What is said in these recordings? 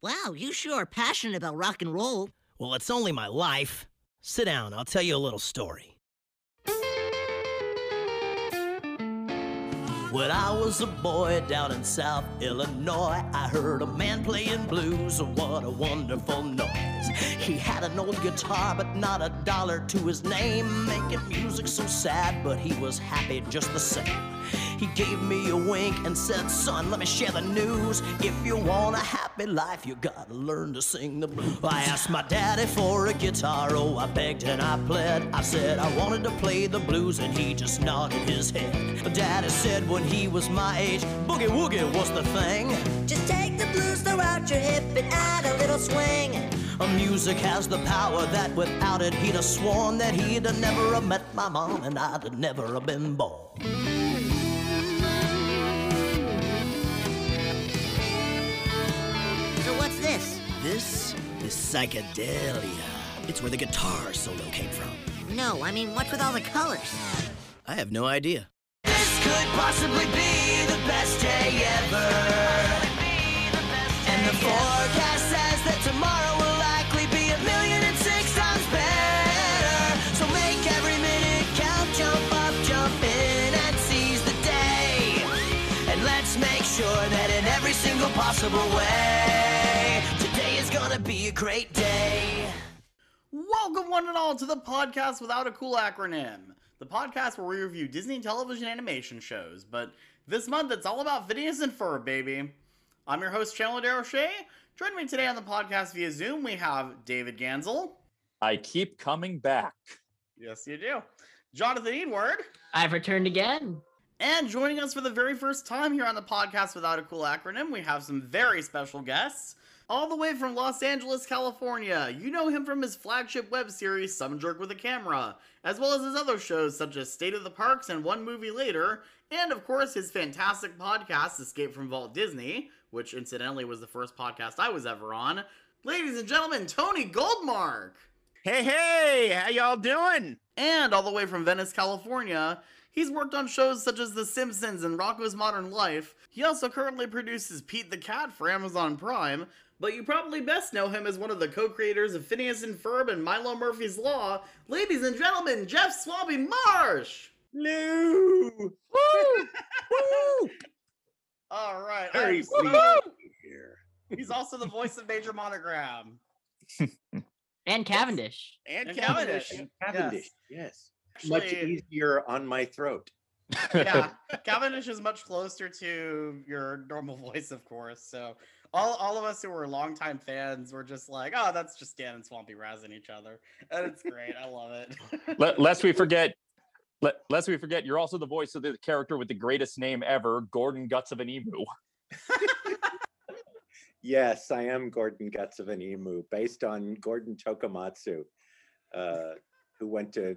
Wow, you sure are passionate about rock and roll. Well, it's only my life. Sit down, I'll tell you a little story. When I was a boy down in South Illinois, I heard a man playing blues. What a wonderful noise. He had an old guitar, but not a dollar to his name. Making music so sad, but he was happy just the same. He gave me a wink and said, Son, let me share the news. If you want a happy life, you gotta learn to sing the blues. I asked my daddy for a guitar, oh, I begged and I pled. I said I wanted to play the blues, and he just nodded his head. Daddy said when he was my age, boogie woogie was the thing. Just take the blues, throw out your hip, and add a little swing. A music has the power that without it he'd have sworn that he'd have never have met my mom and I'd have never have been born. So what's this? This is psychedelia. It's where the guitar solo came from. No, I mean, what's with all the colors? I have no idea. This could possibly be the best day ever. And the forecast says that tomorrow possible way, today is gonna be a great day. Welcome, one and all, to the podcast without a cool acronym. The podcast where we review Disney television animation shows, but this month it's all about Phineas and Ferb, baby. I'm your host, Chandler Darroche. Joining me today on the podcast via Zoom, we have David Ganssle. I keep coming back. Yes, you do. Jonathan Edewaard. I've returned again. And joining us for the very first time here on the podcast without a cool acronym, we have some very special guests. All the way from Los Angeles, California. You know him from his flagship web series, Some Jerk with a Camera, as well as his other shows such as State of the Parks and One Movie Later, and of course his fantastic podcast, Escape from Walt Disney, which incidentally was the first podcast I was ever on. Ladies and gentlemen, Tony Goldmark. Hey, hey, how y'all doing? And all the way from Venice, California, he's worked on shows such as The Simpsons and Rocko's Modern Life. He also currently produces Pete the Cat for Amazon Prime, but you probably best know him as one of the co-creators of Phineas and Ferb and Milo Murphy's Law. Ladies and gentlemen, Jeff Swampy Marsh! No! Woo! Woo! All right. Very I'm sweet here. He's also the voice of Major Monogram. And Cavendish. And, And Cavendish. Cavendish. Cavendish, yes. Much easier on my throat. yeah, Cavendish is much closer to your normal voice, of course. So all, all of us who were longtime fans were just like, oh, that's just Dan and Swampy razzing each other, and it's great. I love it. Let, lest we forget, let, lest we forget, you're also the voice of the character with the greatest name ever, Gordon Guts of an Emu. Yes, I am Gordon Guts of an Emu, based on Gordon Tokumatsu, uh, who went to,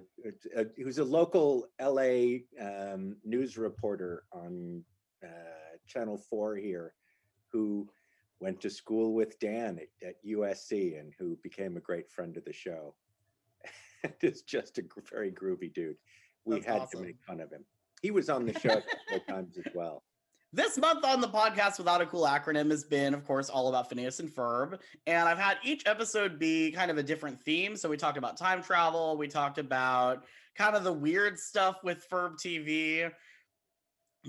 uh, who's a local LA um, news reporter on uh, Channel 4 here, who went to school with Dan at, at USC and who became a great friend of the show. and is just a very groovy dude. We That's had awesome. to make fun of him. He was on the show a couple of times as well. This month on the podcast without a cool acronym has been, of course, all about Phineas and Ferb. And I've had each episode be kind of a different theme. So we talked about time travel, we talked about kind of the weird stuff with Ferb TV.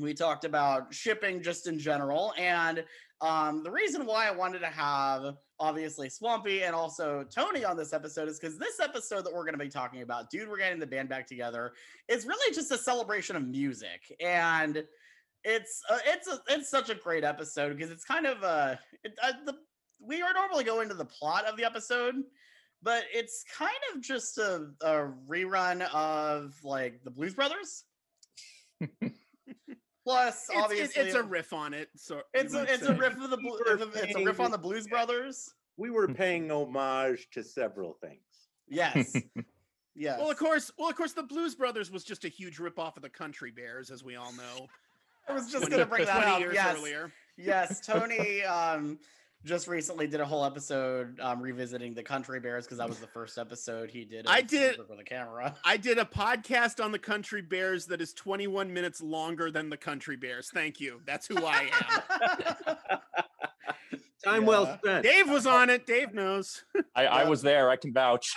We talked about shipping just in general. And um, the reason why I wanted to have obviously Swampy and also Tony on this episode is because this episode that we're going to be talking about, dude, we're getting the band back together, is really just a celebration of music. And it's uh, it's a, it's such a great episode because it's kind of uh, it, uh the we are normally go into the plot of the episode but it's kind of just a, a rerun of like the blues brothers plus It's, obviously it's a riff on it. So it's a, might it's a riff of the Blu- were it's a riff on the the- blues brothers We were paying homage to several things. yes yes Well, of course, well, of course, the Blues Brothers was just a huge ripoff of the Country Bears, as we all know. I was just gonna bring that 20 up years yes earlier. yes tony um just recently did a whole episode um revisiting the country bears because that was the first episode he did I did- Sunbird with a camera I did a podcast on the Country Bears that is 21 minutes longer than the Country Bears. Thank you. That's who I am. Time well spent. Dave was on it. Dave knows. I, I was there. I can vouch.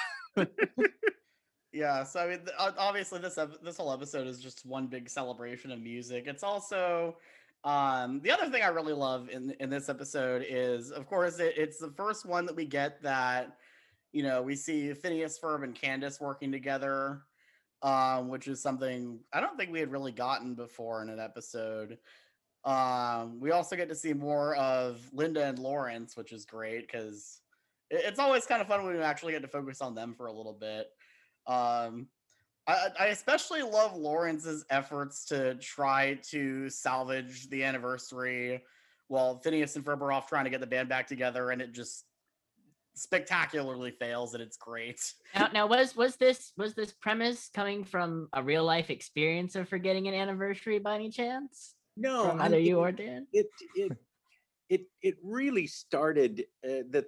Yeah, so I mean, obviously this this whole episode is just one big celebration of music. It's also um, the other thing I really love in in this episode is, of course, it, it's the first one that we get that you know we see Phineas Ferb and Candace working together, um, which is something I don't think we had really gotten before in an episode. Um, we also get to see more of Linda and Lawrence, which is great because it's always kind of fun when we actually get to focus on them for a little bit. Um, I, I especially love Lawrence's efforts to try to salvage the anniversary while Phineas and Ferb are off trying to get the band back together, and it just spectacularly fails, and it's great. Now, now was was this was this premise coming from a real life experience of forgetting an anniversary by any chance? No, from I either you or Dan? it it it it really started uh, that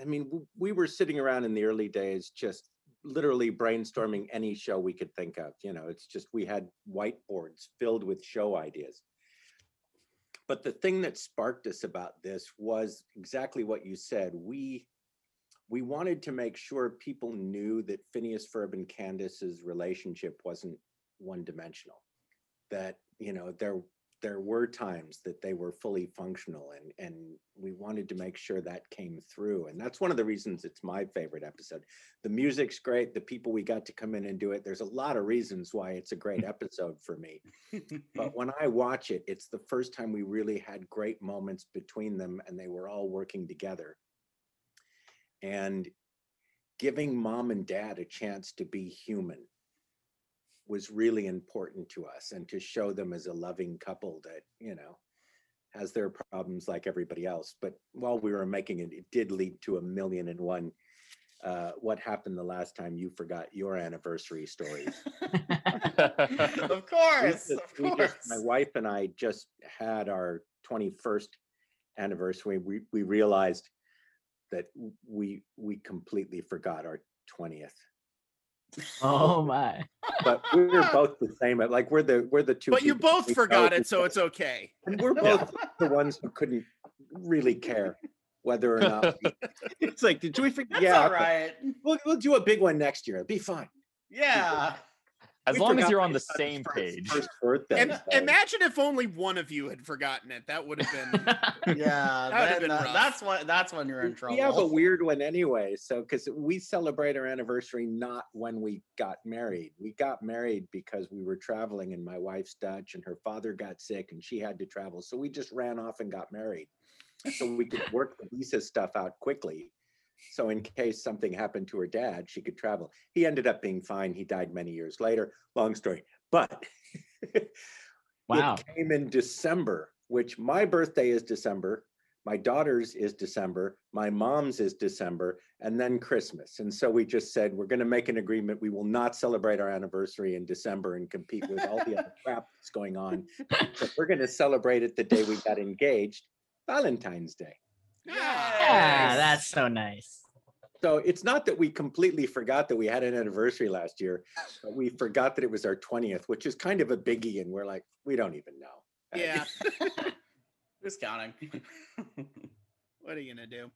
i mean w- we were sitting around in the early days just literally brainstorming any show we could think of you know it's just we had whiteboards filled with show ideas. But the thing that sparked us about this was exactly what you said. We we wanted to make sure people knew that Phineas Ferb and Candace's relationship wasn't one dimensional that you know there there were times that they were fully functional and and we wanted to make sure that came through and that's one of the reasons it's my favorite episode. The music's great the people we got to come in and do it there's a lot of reasons why it's a great episode for me. But when i watch it it's the first time we really had great moments between them and they were all working together. And giving mom and dad a chance to be human was really important to us and to show them as a loving couple that you know has their problems like everybody else. But while we were making it it did lead to a million and one uh, what happened the last time you forgot your anniversary stories of course, just- of we just- course. my wife and i just had our 21st anniversary. We, we realized that we we completely forgot our 20th Oh my! but we're both the same like we're the we're the two But you both forgot it, so it's okay. and we're both the ones who couldn't really care whether or not we, it's like did we forget That's yeah all right. we'll, we'll do a big one next year it'll be fine Yeah. As We long as you're on the same page. first birthday Im- so- imagine if only one of you had forgotten it. That would have been. Yeah, That then been that- rough. that's what that's when you're in trouble. We have a weird one anyway. So, because we celebrate our anniversary not when we got married. We got married because we were traveling and my wife's Dutch and her father got sick and she had to travel. So, we just ran off and got married so we could work the visa stuff out quickly. So, in case something happened to her dad, she could travel. He ended up being fine. He died many years later. Long story. But Wow. it came in December, which my birthday is December. My daughter's is December. My mom's is December, and then Christmas. And so we just said we're going to make an agreement. We will not celebrate our anniversary in December and compete with all the other crap that's going on. But we're going to celebrate it the day we got engaged, Valentine's Day. Yeah, that's so nice. So it's not that we completely forgot that we had an anniversary last year, but we forgot that it was our 20th, which is kind of a biggie. And we're like, we don't even know. Yeah. Who's counting? What are you gonna do?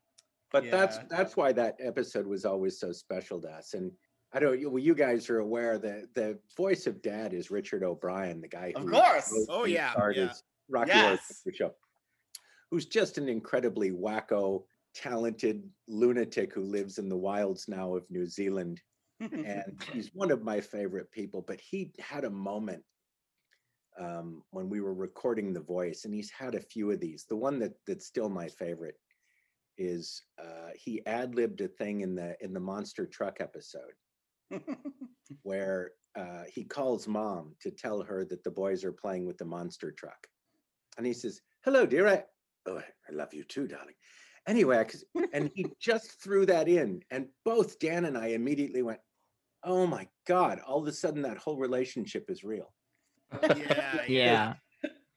but that's Yeah. that's why that episode was always so special to us and i don't you- well you guys are aware that the voice of dad is richard o'brien the guy Of course. Oh, yeah, starred yeah. as rocky Horror Yes. Picture show who's just an incredibly wacko talented lunatic who lives in the wilds now of new zealand. And he's one of my favorite people but he had a moment um, when we were recording the voice and he's had a few of these. The one that that's still my favorite is uh, he ad-libbed a thing in the in the monster truck episode where uh, he calls mom to tell her that the boys are playing with the monster truck. And he says hello dear i oh i love you too darling Anyway, and he just threw that in and both dan and i immediately went oh my god all of a sudden that whole relationship is real oh, Yeah. Yeah.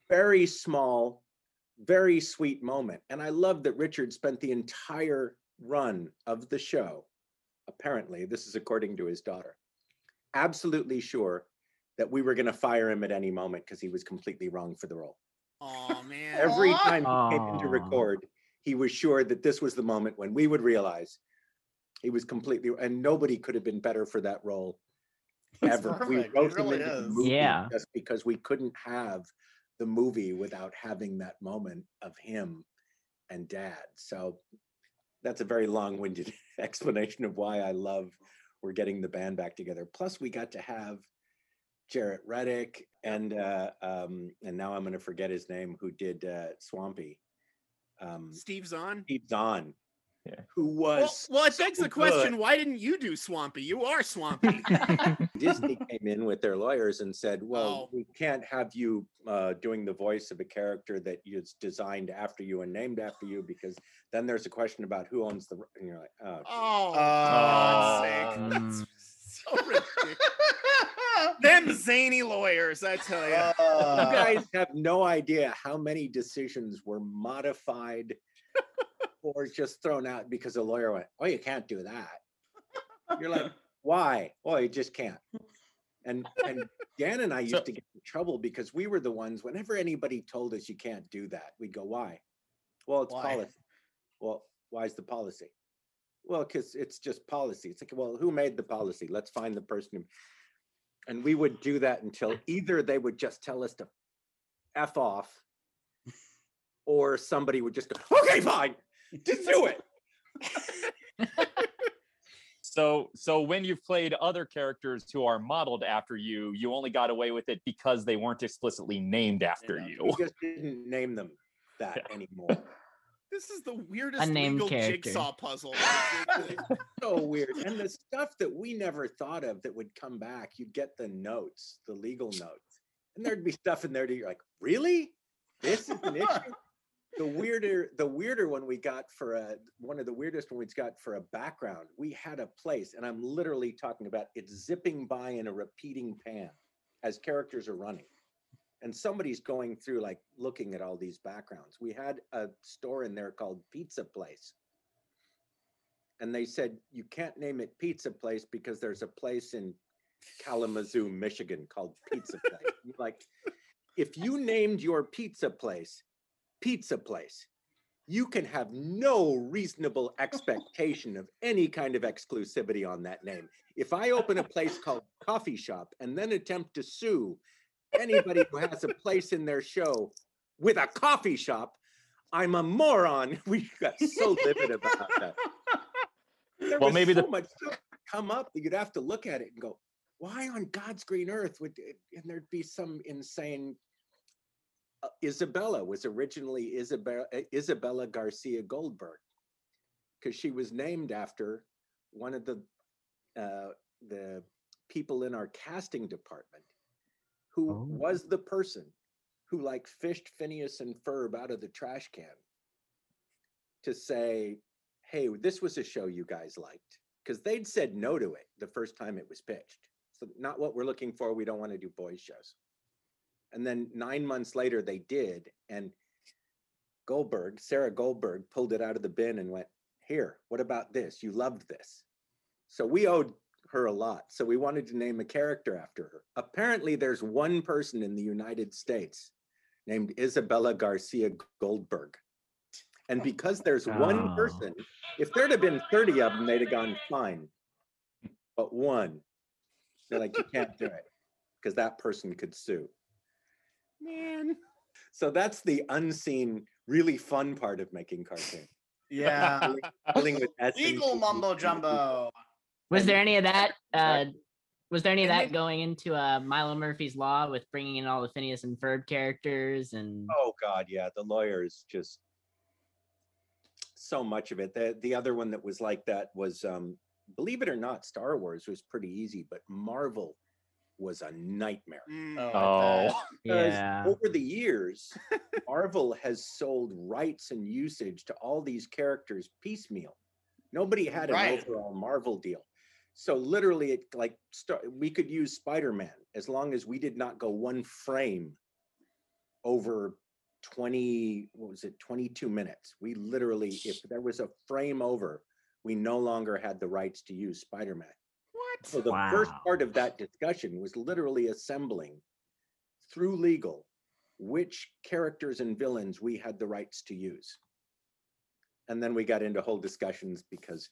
very small, very sweet moment. And I love that Richard spent the entire run of the show, apparently, this is according to his daughter, absolutely sure that we were going to fire him at any moment because he was completely wrong for the role. Oh man. Every Aw. time he came in to record, he was sure that this was the moment when we would realize he was completely and nobody could have been better for that role ever. We perfect. It wrote him into the movie Yeah. just because we couldn't have the movie without having that moment of him and dad. So that's a very long-winded explanation of why I love we're getting the band back together. Plus, we got to have Jaret Reddick and uh, um, and now I'm going to forget his name, who did uh, Swampy. Um, Steve Zahn. Steve Zahn, Yeah. who was well, it begs so the question: good. Why didn't you do Swampy? You are Swampy. Disney came in with their lawyers and said, "Well, Oh. we can't have you uh, doing the voice of a character that is designed after you and named after you, because then there's a question about who owns the." And you're like, "Oh, oh, Oh. God's sake! That's Mm. So ridiculous. Them zany lawyers, I tell you. you Uh, guys have no idea how many decisions were modified or just thrown out because a lawyer went, "Oh, you can't do that." You're like, "Why?" "Oh, you just can't." And and Dan and I used So- to get in trouble because we were the ones. Whenever anybody told us you can't do that, we'd go, "Why?" Well, it's Why? policy. Well, why is the policy? Well, because it's just policy. It's like, well, who made the policy? Let's find the person who. And we would do that until either they would just tell us to f off, or somebody would just go, "Okay, fine, just do it." So, so when you've played other characters who are modeled after you, you only got away with it because they weren't explicitly named after Yeah. you. We just didn't name them that anymore. This is the weirdest Unnamed legal character. jigsaw puzzle. so weird. And the stuff that we never thought of that would come back, you'd get the notes, the legal notes, and there'd be stuff in there that you're like, really? This is an issue? The weirder, the weirder one we got for a one of the weirdest one we got for a background. We had a place, and I'm literally talking about it's zipping by in a repeating pan as characters are running. And somebody's going through like looking at all these backgrounds. We had a store in there called Pizza Place and they said you can't name it Pizza Place because there's a place in Kalamazoo, Michigan called Pizza Place. Like, if you named your pizza place Pizza Place, you can have no reasonable expectation of any kind of exclusivity on that name. If I open a place called Coffee Shop and then attempt to sue anybody who has a place in their show with a coffee shop, I'm a moron. We got so livid about that. There Well, was maybe so the- much stuff come up that you'd have to look at it and go, why on God's green earth would it, and there'd be some insane uh, Isabella was originally Isabella Isabella Garcia Goldberg because she was named after one of the uh, the people in our casting department who Oh. was the person who like fished Phineas and Ferb out of the trash can to say, "Hey, this was a show you guys liked," because they'd said no to it the first time it was pitched. So not what we're looking for. We don't want to do boys shows. And then nine months later, they did, and Goldberg, Sarah Goldberg, pulled it out of the bin and went, "Here, what about this? You loved this." So we owed her a lot. So we wanted to name a character after her. Apparently, there's one person in the United States named Isabella Garcia Goldberg. And because there's one Oh. person, if there'd have been 30 of them, they'd have gone fine. But one, they're like, you can't do it because that person could sue. Man, So that's the unseen, really fun part of making cartoons. yeah. Dealing with Legal mumbo jumbo. Was there any of that? Uh, was there any of that going into uh, Milo Murphy's Law with bringing in all the Phineas and Ferb characters and? Oh God, yeah, the lawyers just so much of it. The the other one that was like that was, um, believe it or not, Star Wars was pretty easy, but Marvel was a nightmare. mm, Oh, Oh, Yeah. over the years, Marvel has sold rights and usage to all these characters piecemeal. Nobody had an Right. overall Marvel deal. So literally, it like start, we could use Spider-Man as long as we did not go one frame over 20, what was it, 22 minutes. We literally, if there was a frame over, we no longer had the rights to use Spider-Man. what? So the first part of that discussion was literally assembling through legal which characters and villains we had the rights to use. and then we got into whole discussions because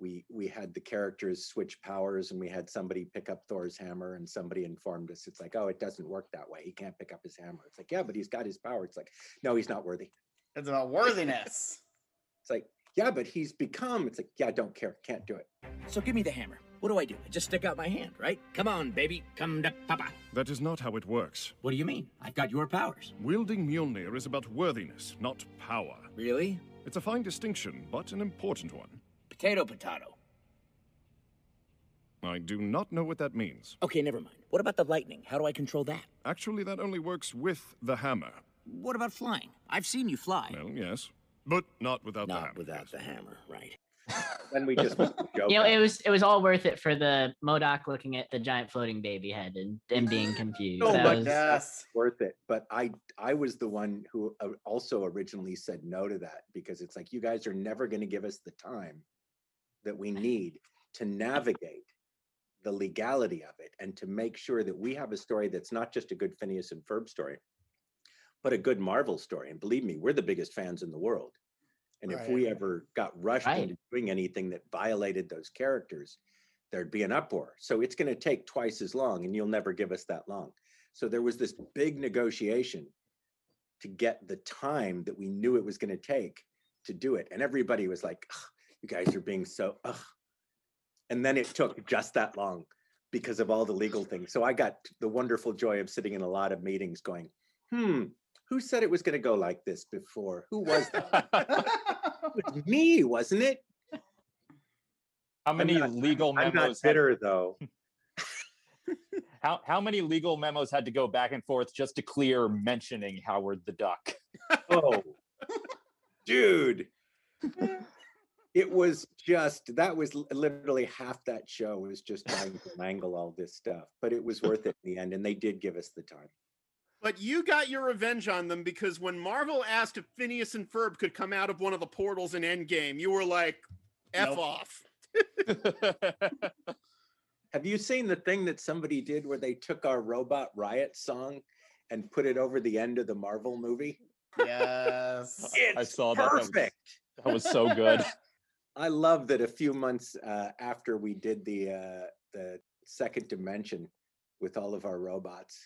we we had the characters switch powers and we had somebody pick up Thor's hammer and somebody informed us it's like oh it doesn't work that way he can't pick up his hammer it's like yeah but he's got his power it's like no he's not worthy It's about worthiness. it's like yeah but he's become it's like yeah don't care can't do it So give me the hammer. What do I do? I just stick out my hand, right? Come on, baby. Come to Papa. That is not how it works. What do you mean? I've got your powers. Wielding Mjolnir is about worthiness, not power. Really? It's a fine distinction, but an important one. Potato, potato. I do not know what that means. Okay, never mind. What about the lightning? How do I control that? Actually, that only works with the hammer. What about flying? I've seen you fly. Well, yes, but not without the Not hammer. without the hammer, right? then we just joke You know, it was it was all worth it for the MODOK looking at the giant floating baby head and, and being confused. oh That much was- Yes. worth it but i i was the one who uh, also originally said no to that because it's like you guys are never going to give us the time that we need to navigate the legality of it and to make sure that we have a story that's not just a good phineas and ferb story but a good marvel story. And believe me we're the biggest fans in the world. And if we ever got rushed Right. into doing anything that violated those characters there'd be an uproar. So it's going to take twice as long and you'll never give us that long. So there was this big negotiation to get the time that we knew it was going to take to do it. And everybody was like, "Ugh, you guys are being so, ugh. And then it took just that long because of all the legal things. So I got the wonderful joy of sitting in a lot of meetings going, hmm, who said it was going to go like this before? Who was that? It was me, wasn't it? How many not- legal I'm not memos? Had, bitter though. how how many legal memos had to go back and forth just to clear mentioning Howard the Duck? Oh, dude. It was just that was literally half that show was just trying to mangle all this stuff, but it was worth it in the end, and they did give us the time. But you got your revenge on them because when Marvel asked if Phineas and Ferb could come out of one of the portals in Endgame, you were like, "F Nope. off." Have you seen the thing that somebody did where they took our Robot Riot song and put it over the end of the Marvel movie? yes. I It's saw that. That was- Perfect. That was so good. I love that a few months uh, after we did the uh, the second dimension with all of our robots,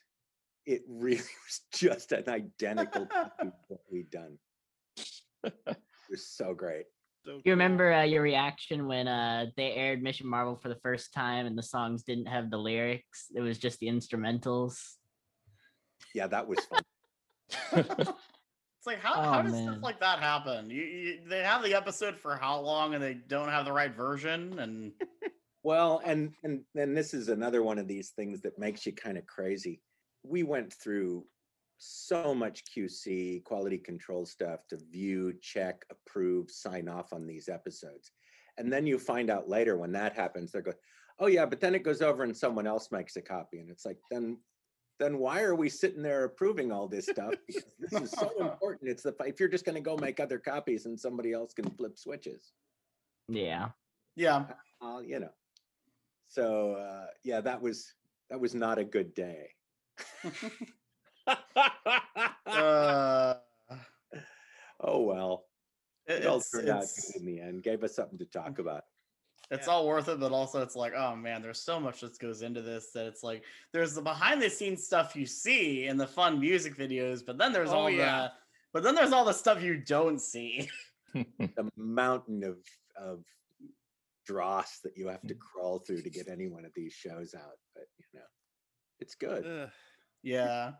it really was just an identical copy of what we'd done. It was so great. So You remember uh, your reaction when uh, they aired Mission Marvel for the first time and the songs didn't have the lyrics? It was just the instrumentals. Yeah, that was fun. It's like how, Oh, how does man. stuff like that happen? You, you they have the episode for how long and they don't have the right version and Well, and and and this is another one of these things that makes you kind of crazy. We went through so much QC, quality control stuff to view, check, approve, sign off on these episodes. And then you find out later when that happens, they're going, "Oh yeah, but then it goes over and someone else makes a copy." And it's like, "Then then why are we sitting there approving all this stuff? Because this is so important. It's the if you're just going to go make other copies and somebody else can flip switches." Yeah. yeah. uh, you know. So uh, yeah, that was that was not a good day. Uh, oh well, it- it all turned out good in the end. Gave us something to talk about. It's all worth it, but also it's like, oh man, there's so much that goes into this that it's like there's the behind the scenes stuff you see in the fun music videos, but then there's Oh, all yeah. the but then there's all the stuff you don't see. The mountain of of dross that you have to mm. crawl through to get any one of these shows out, but you know, it's good. Ugh. yeah.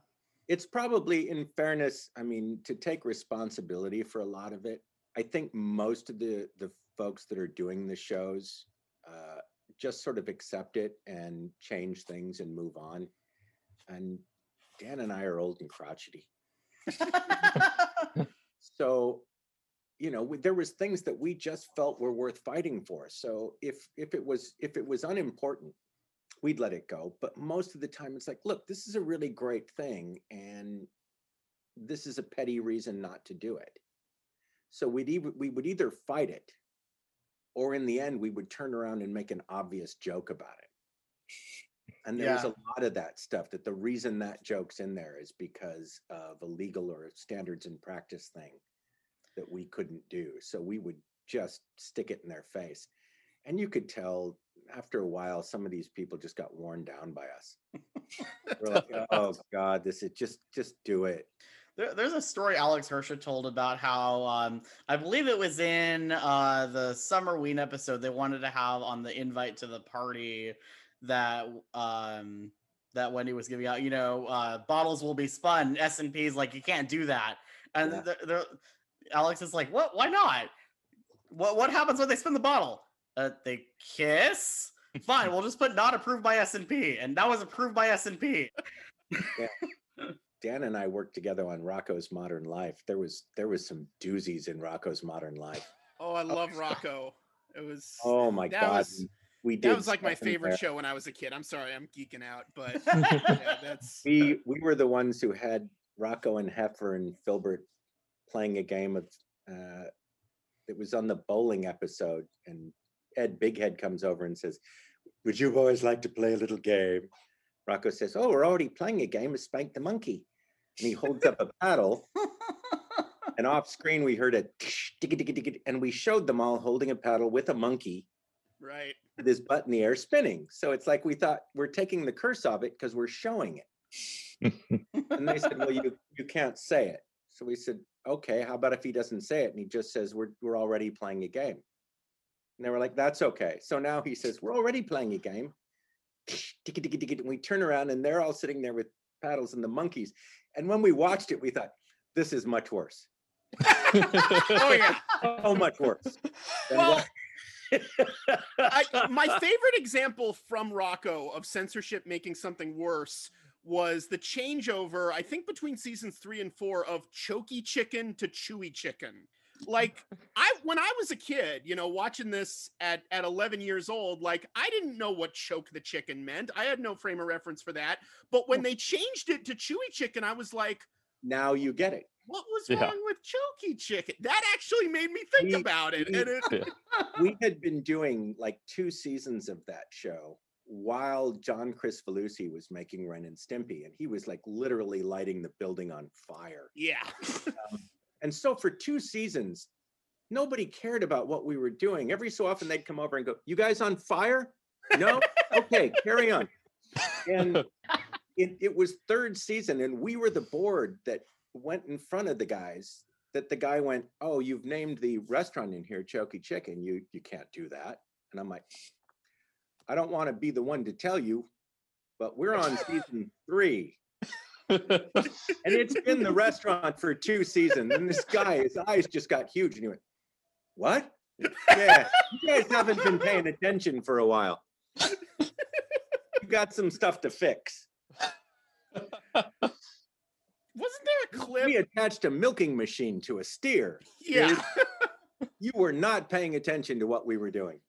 it's probably in fairness i mean to take responsibility for a lot of it i think most of the the folks that are doing the shows uh, just sort of accept it and change things and move on. And dan and i are old and crotchety. So you know there was things that we just felt were worth fighting for. So if if it was if it was unimportant we'd let it go. But most of the time it's like look this is a really great thing and this is a petty reason not to do it. So we'd either we would either fight it or in the end we would turn around and make an obvious joke about it and there's Yeah. a lot of that stuff that the reason that joke's in there is because of a legal or standards and practice thing that we couldn't do. So we would just stick it in their face. And you could tell after a while, some of these people just got worn down by us. Like, oh God, this is just just do it. There, there's a story Alex Hirsch told about how um, I believe it was in uh, the Summerween episode they wanted to have on the invite to the party that um, that Wendy was giving out. You know, uh, bottles will be spun. S and P's like you can't do that. And Yeah. Alex is like, what? Why not? What what happens when they spin the bottle? Uh, they kiss. Fine, we'll just put not approved by S and P, and that was approved by S and P. Dan and I worked together on Rocko's Modern Life. There was there was some doozies in Rocko's Modern Life. Oh, I love Rocko. It was Oh my God. was- we did that was like my favorite there. show when I was a kid. I'm sorry, I'm geeking out, but yeah, that's we we were the ones who had Rocko and Heffer and Filbert playing a game of uh it was on the bowling episode and Ed Bighead comes over and says, Would you boys like to play a little game? Rocko says, Oh, we're already playing a game of Spank the Monkey. And he holds up a paddle. and off screen we heard a and we showed them all holding a paddle with a monkey right. with his butt in the air spinning. So it's like we thought we're taking the curse of it because we're showing it. and they said, "Well, you you can't say it." So we said, "Okay, how about if he doesn't say it and he just says we're we're already playing a game?" And they were like, "That's okay." So now he says, "We're already playing a game." And we turn around and they're all sitting there with paddles and the monkeys. And when we watched it, we thought, "This is much worse. Oh yeah. So much worse." Well, I, my favorite example from Rocko of censorship making something worse was the changeover, I think between seasons three and four of choky chicken to chewy chicken. Like I when I was a kid, you know, watching this at at 11 years old, like I didn't know what choke the chicken meant. I had no frame of reference for that. But when oh. they changed it to chewy chicken, I was like, now you get it. what was Yeah. wrong with choky chicken? That actually made me think We- about it. we- And it we had been doing like two seasons of that show while John Kricfalusi was making Ren and Stimpy, and he was like literally lighting the building on fire. yeah. Um, And so for two seasons, nobody cared about what we were doing. Every so often they'd come over and go, "You guys on fire? No? Okay, carry on." And it, it was third season, and we were the board that went in front of the guys. That the guy went, "Oh, you've named the restaurant in here Choky Chicken. You you can't do that." And I'm like, "I don't want to be the one to tell you, but we're on season three, and it's been the restaurant for two seasons." And this guy, his eyes just got huge, and he went, "What? Yeah, you guys haven't been paying attention for a while. You got some stuff to fix." Wasn't there a clip? We attached a milking machine to a steer. Yeah. You were not paying attention to what we were doing.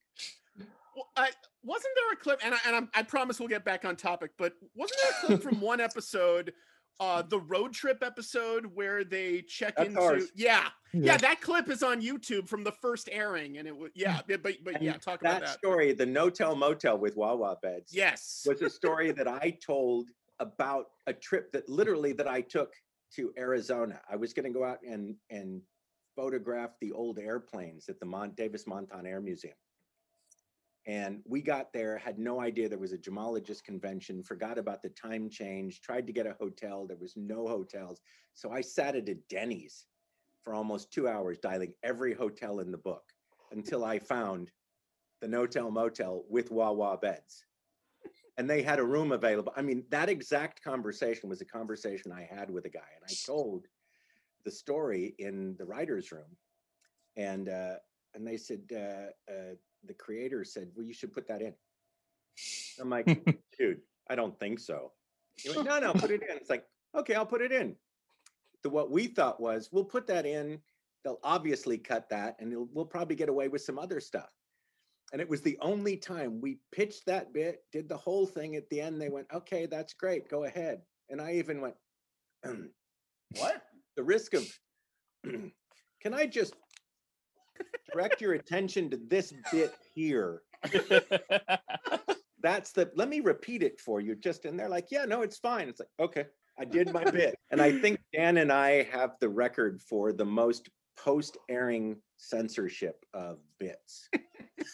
Well, I, wasn't there a clip? And I, and I'm, I promise we'll get back on topic. But wasn't there a clip from one episode, uh, the road trip episode, where they check That's into? ours. Yeah, yeah, That clip is on YouTube from the first airing, and it was yeah. But but, but yeah, talk that, about that. story, the no-tell motel with Wawa beds, Yes. was a story that I told about a trip that literally that I took to Arizona. I was going to go out and and photograph the old airplanes at the Mon- Davis-Monthan Air Museum. And we got there, had no idea there was a gemologist convention, forgot about the time change, tried to get a hotel. There was no hotels. So I sat at a Denny's for almost two hours, dialing every hotel in the book until I found the no-tell motel with Wawa beds. And they had a room available. I mean, that exact conversation was a conversation I had with a guy, and I told the story in the writer's room. And uh, and they said, uh, uh, the creator said, well, you should put that in. I'm like, dude, I don't think so. He went, no, no, put it in. It's like, okay, I'll put it in. The, what we thought was, we'll put that in. They'll obviously cut that, and we'll probably get away with some other stuff. And it was the only time we pitched that bit, did the whole thing. At the end, they went, okay, that's great, go ahead. And I even went, What? the risk of, can I just direct your attention to this bit here? That's the, let me repeat it for you. Just, and they're like, yeah, no, it's fine. It's like, okay, I did my bit. And I think Dan and I have the record for the most post-airing censorship of bits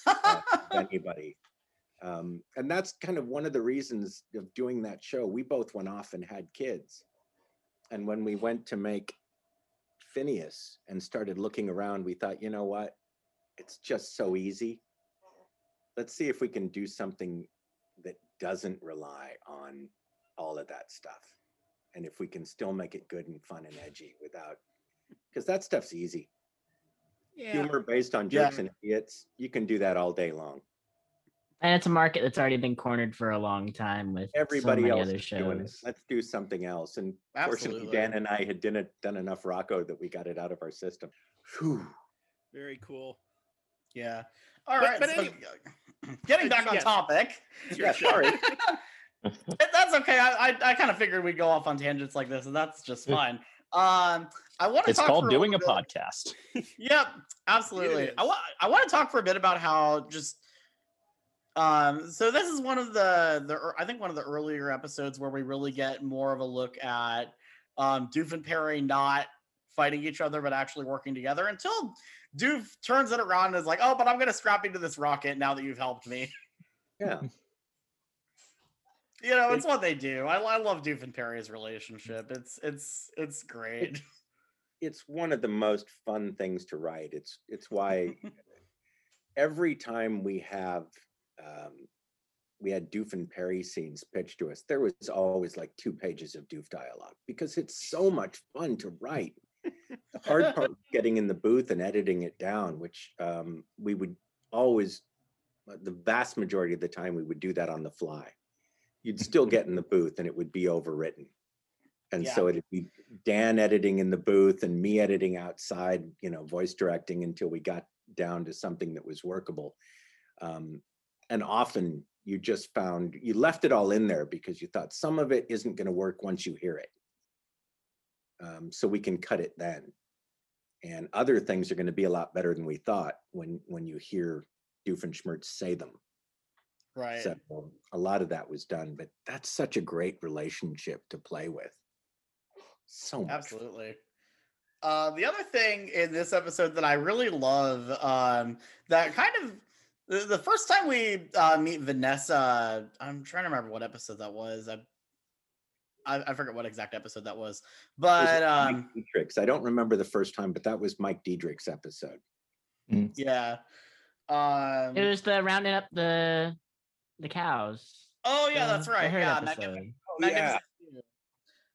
uh, of anybody. Um, and that's kind of one of the reasons of doing that show. We both went off and had kids. And when we went to make Phineas and started looking around, we thought, you know what? It's just so easy. Let's see if we can do something that doesn't rely on all of that stuff. And if we can still make it good and fun and edgy without, because that stuff's easy. Yeah. Humor based on Yeah. jokes and idiots, you can do that all day long. And it's a market that's already been cornered for a long time with Everybody so many else other is doing it. Let's do something else. And fortunately, Dan and I had done, it, done enough Rocko that we got it out of our system. Whew. Very cool. Yeah. All But- right. but so, any- getting back on Yes. topic. Yeah, sorry. That's okay. I I, I kind of figured we'd go off on tangents like this, and that's just fine. Um, I want to It's talk called for doing a little bit- podcast. Yep, absolutely. I want I want to talk for a bit about how just um so this is one of the the I think one of the earlier episodes where we really get more of a look at um Doof and Perry not fighting each other but actually working together until Doof turns it around and is like, "Oh, but I'm going to strap you to this rocket now that you've helped me." Yeah. You know, it's what they do. I, I love Doof and Perry's relationship. It's it's it's great. it's one of the most fun things to write. It's it's why every time we have um, we had Doof and Perry scenes pitched to us, there was always like two pages of Doof dialogue because it's so much fun to write. The hard part was getting in the booth and editing it down, which um, we would always, uh, the vast majority of the time, we would do that on the fly. You'd still get in the booth and it would be overwritten. And Yeah. so it'd be Dan editing in the booth and me editing outside, you know, voice directing until we got down to something that was workable. Um, and often you just found you left it all in there because you thought some of it isn't going to work once you hear it. Um, so we can cut it then. And other things are going to be a lot better than we thought when when you hear Doofenshmirtz say them. Right. So a lot of that was done, but that's such a great relationship to play with. So much. Absolutely. Uh, the other thing in this episode that I really love, um, that kind of the, the first time we uh, meet Vanessa, I'm trying to remember what episode that was. I, I, I forget what exact episode that was, It was but Mike um, Diedrich's. I don't remember the first time, but that was Mike Diedrich's episode. yeah. Um, It was the rounding up the the cows. oh yeah, that's right. The Yeah, episode. Magnificent- Magnificent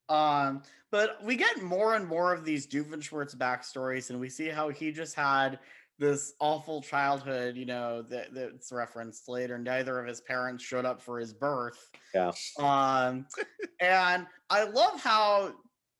Two. Um, but we get more and more of these Doofenshmirtz backstories, and we see how he just had this awful childhood, you know, that, that's referenced later. Neither of his parents showed up for his birth. Yeah. Um, and I love how,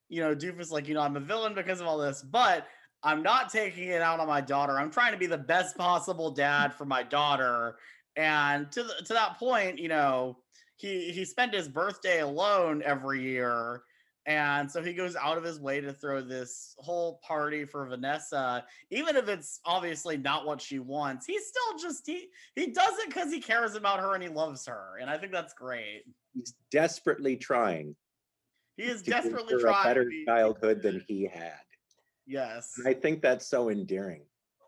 you know, Doofus like, you know, I'm a villain because of all this, but I'm not taking it out on my daughter. I'm trying to be the best possible dad for my daughter. And to the, to that point, you know, he he spent his birthday alone every year. And so he goes out of his way to throw this whole party for Vanessa, even if it's obviously not what she wants. He's still just he he does it because he cares about her and he loves her, and I think that's great. He's desperately trying He is desperately trying. a better be, childhood than he had. yes, And I think that's so endearing.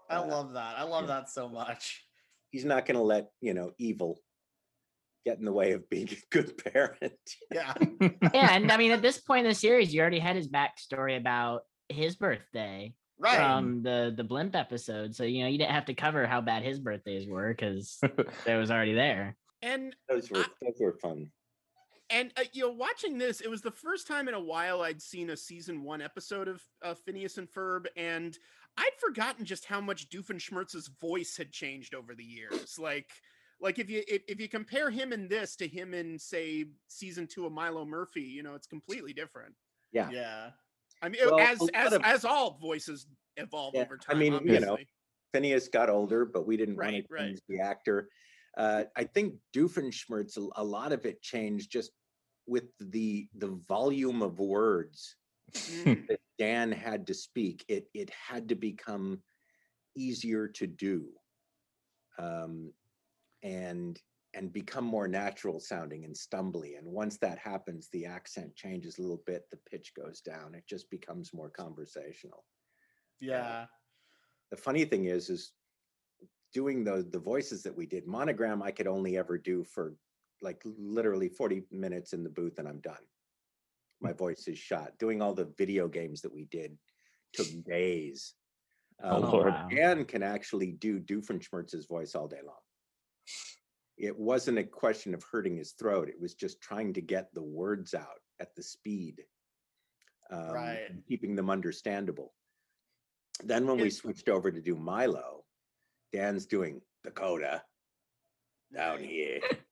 I uh, love that. I love yeah. that so much. He's not going to let you know evil get in the way of being a good parent. Yeah, yeah, and I mean at this point in the series, you already had his backstory about his birthday right. from the the blimp episode. So you know you didn't have to cover how bad his birthdays were because it was already there. And Those were I- those were fun. and uh, you know, watching this, it was the first time in a while I'd seen a season one episode of uh, Phineas and Ferb, and I'd forgotten just how much Doofenshmirtz's voice had changed over the years. Like, like if you if, if you compare him in this to him in say season two of Milo Murphy, you know, it's completely different. Yeah. yeah, I mean, Well, as as of- as all voices evolve Yeah, over I time. mean, you know. Phineas got older, but we didn't want Right, to right. the actor. Uh, I think Doofenshmirtz, a, a lot of it changed just with the the volume of words Mm, that Dan had to speak. It it had to become easier to do, um, and and become more natural sounding and stumbly. And once that happens, the accent changes a little bit, the pitch goes down. It just becomes more conversational. Yeah. The funny thing is, is doing the the voices that we did. Monogram, I could only ever do for like literally 40 minutes in the booth and I'm done. My voice is shot. Doing all the video games that we did took days. Oh, Um, Lord. Dan can actually do Doofenshmirtz's voice all day long. It wasn't a question of hurting his throat. It was just trying to get the words out at the speed, um, Right. keeping them understandable. Then when we switched over to do Milo, Dan's doing Dakota down here.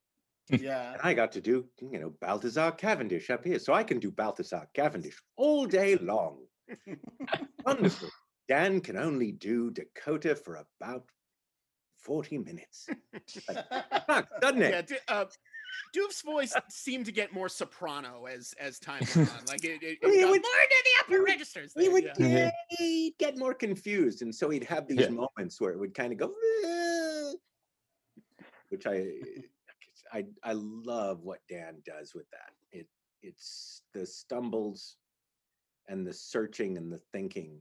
Yeah. And I got to do, you know, Balthazar Cavendish up here. So I can do Balthazar Cavendish all day long. Wonderful. Dan can only do Dakota for about 40 minutes. Like, sucks, doesn't it? Yeah, D- uh, Doof's voice seemed to get more soprano as as time went on. Like it, it, it Well, he got would- more into the upper registers. He would yeah. get, he'd get more confused. And so he'd have these Yeah. moments where it would kind of go, which I, I, I love what Dan does with that. It, it's the stumbles and the searching and the thinking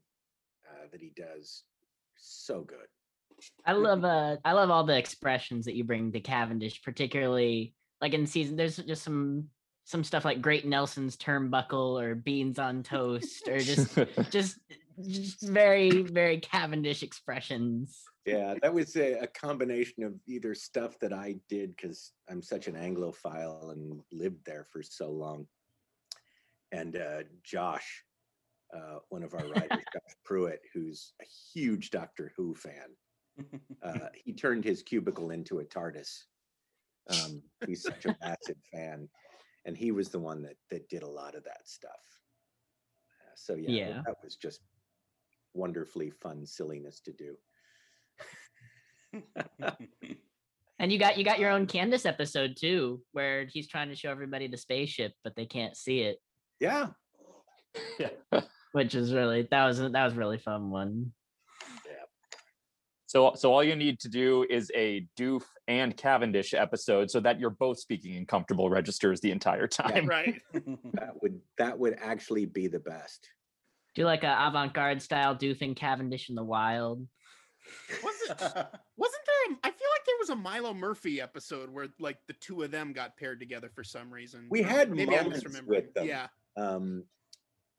uh, that he does. So good. I love uh I love all the expressions that you bring to Cavendish, particularly like in season there's just some some stuff like Great Nelson's turnbuckle or beans on toast or just just just very very Cavendish expressions. Yeah, that was a, a combination of either stuff that I did because I'm such an Anglophile and lived there for so long, and uh, Josh, uh, one of our writers, Josh Pruett, who's a huge Doctor Who fan. Uh, he turned his cubicle into a TARDIS. Um, he's such a massive fan, and he was the one that that did a lot of that stuff. Uh, so yeah, Yeah. that was just wonderfully fun silliness to do. And you got you got your own Candace episode too, where he's trying to show everybody the spaceship, but they can't see it, Yeah, yeah. which is really that was that was a really fun one. So, so all you need to do is a Doof and Cavendish episode, so that you're both speaking in comfortable registers the entire time. Right. that would that would actually be the best. Do like a avant-garde style Doof and Cavendish in the wild. Was it? Wasn't there? a- I feel like there was a Milo Murphy episode where like the two of them got paired together for some reason. We had Maybe I'm moments misremembering. with them. Yeah. Um,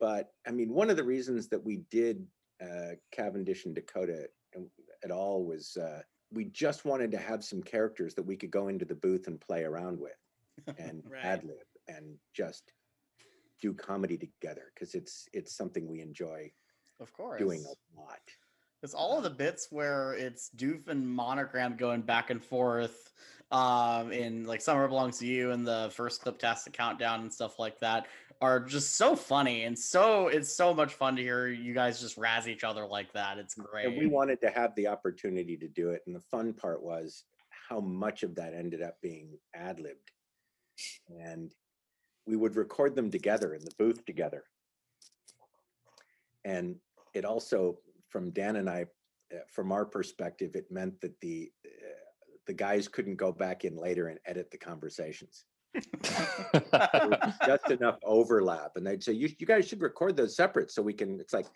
but I mean, one of the reasons that we did uh, Cavendish and Dakota and- at all was uh, we just wanted to have some characters that we could go into the booth and play around with and Right. ad lib and just do comedy together because it's it's something we enjoy Of course. doing a lot. It's all of the bits where it's Doof and Monogram going back and forth um in like Summer Belongs to You and the first Clip-Tastic Countdown and stuff like that are just so funny and so it's so much fun to hear you guys just razz each other like that. It's great. And we wanted to have the opportunity to do it. And the fun part was how much of that ended up being ad libbed. And we would record them together in the booth together. And it also, from Dan and I, uh, from our perspective, it meant that the uh, the guys couldn't go back in later and edit the conversations. There was just enough overlap, and they'd say, "You, you guys should record those separate so we can." It's like,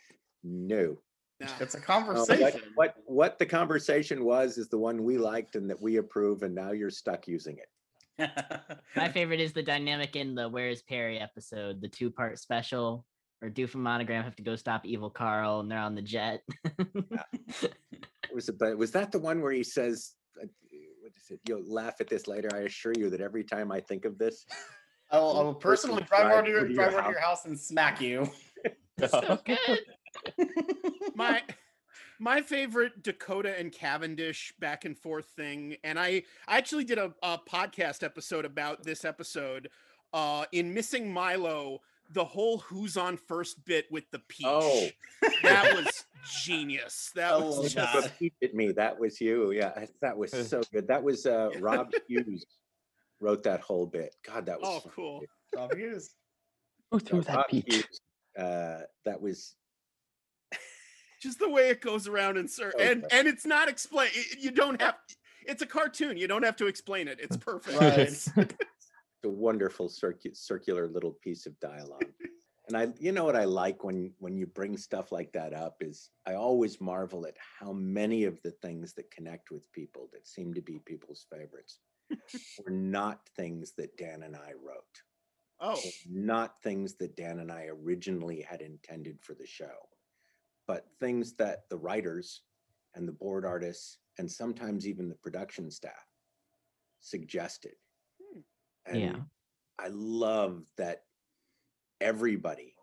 no, Nah. it's a oh, no, conversation. what, what what the conversation was is the one we liked and that we approve, and now you're stuck using it. My favorite is the dynamic in the Where's Perry episode, the two part special where Doof and Monogram have to go stop Evil Carl and they're on the jet. It was, but was that the one where he says, uh, "What is it? You'll laugh at this later." I assure you that every time I think of this, I will, I will personally drive over to your, drive over to your house and smack you. so good. my my favorite Dakota and Cavendish back and forth thing, and I I actually did a, a podcast episode about this episode. Uh, in Missing Milo, the whole "Who's on First" bit with the peach. Oh. that was genius. That I was love just that. repeated me. That was you. Yeah, that was so good. That was uh, Rob Hughes wrote that whole bit. God, that was oh fun. cool. Rob Hughes. Go Yeah, through that Rob peach. Hughes, uh, that was Just the way it goes around and sir, So and and it's not explain. You don't have. It's a cartoon. You don't have to explain it. It's perfect. Right. A wonderful circu- circular little piece of dialogue. And I, you know what I like when when you bring stuff like that up is I always marvel at how many of the things that connect with people that seem to be people's favorites were not things that Dan and I wrote. Oh, not things that Dan and I originally had intended for the show, but things that the writers and the board artists and sometimes even the production staff suggested. And Yeah. I love that everybody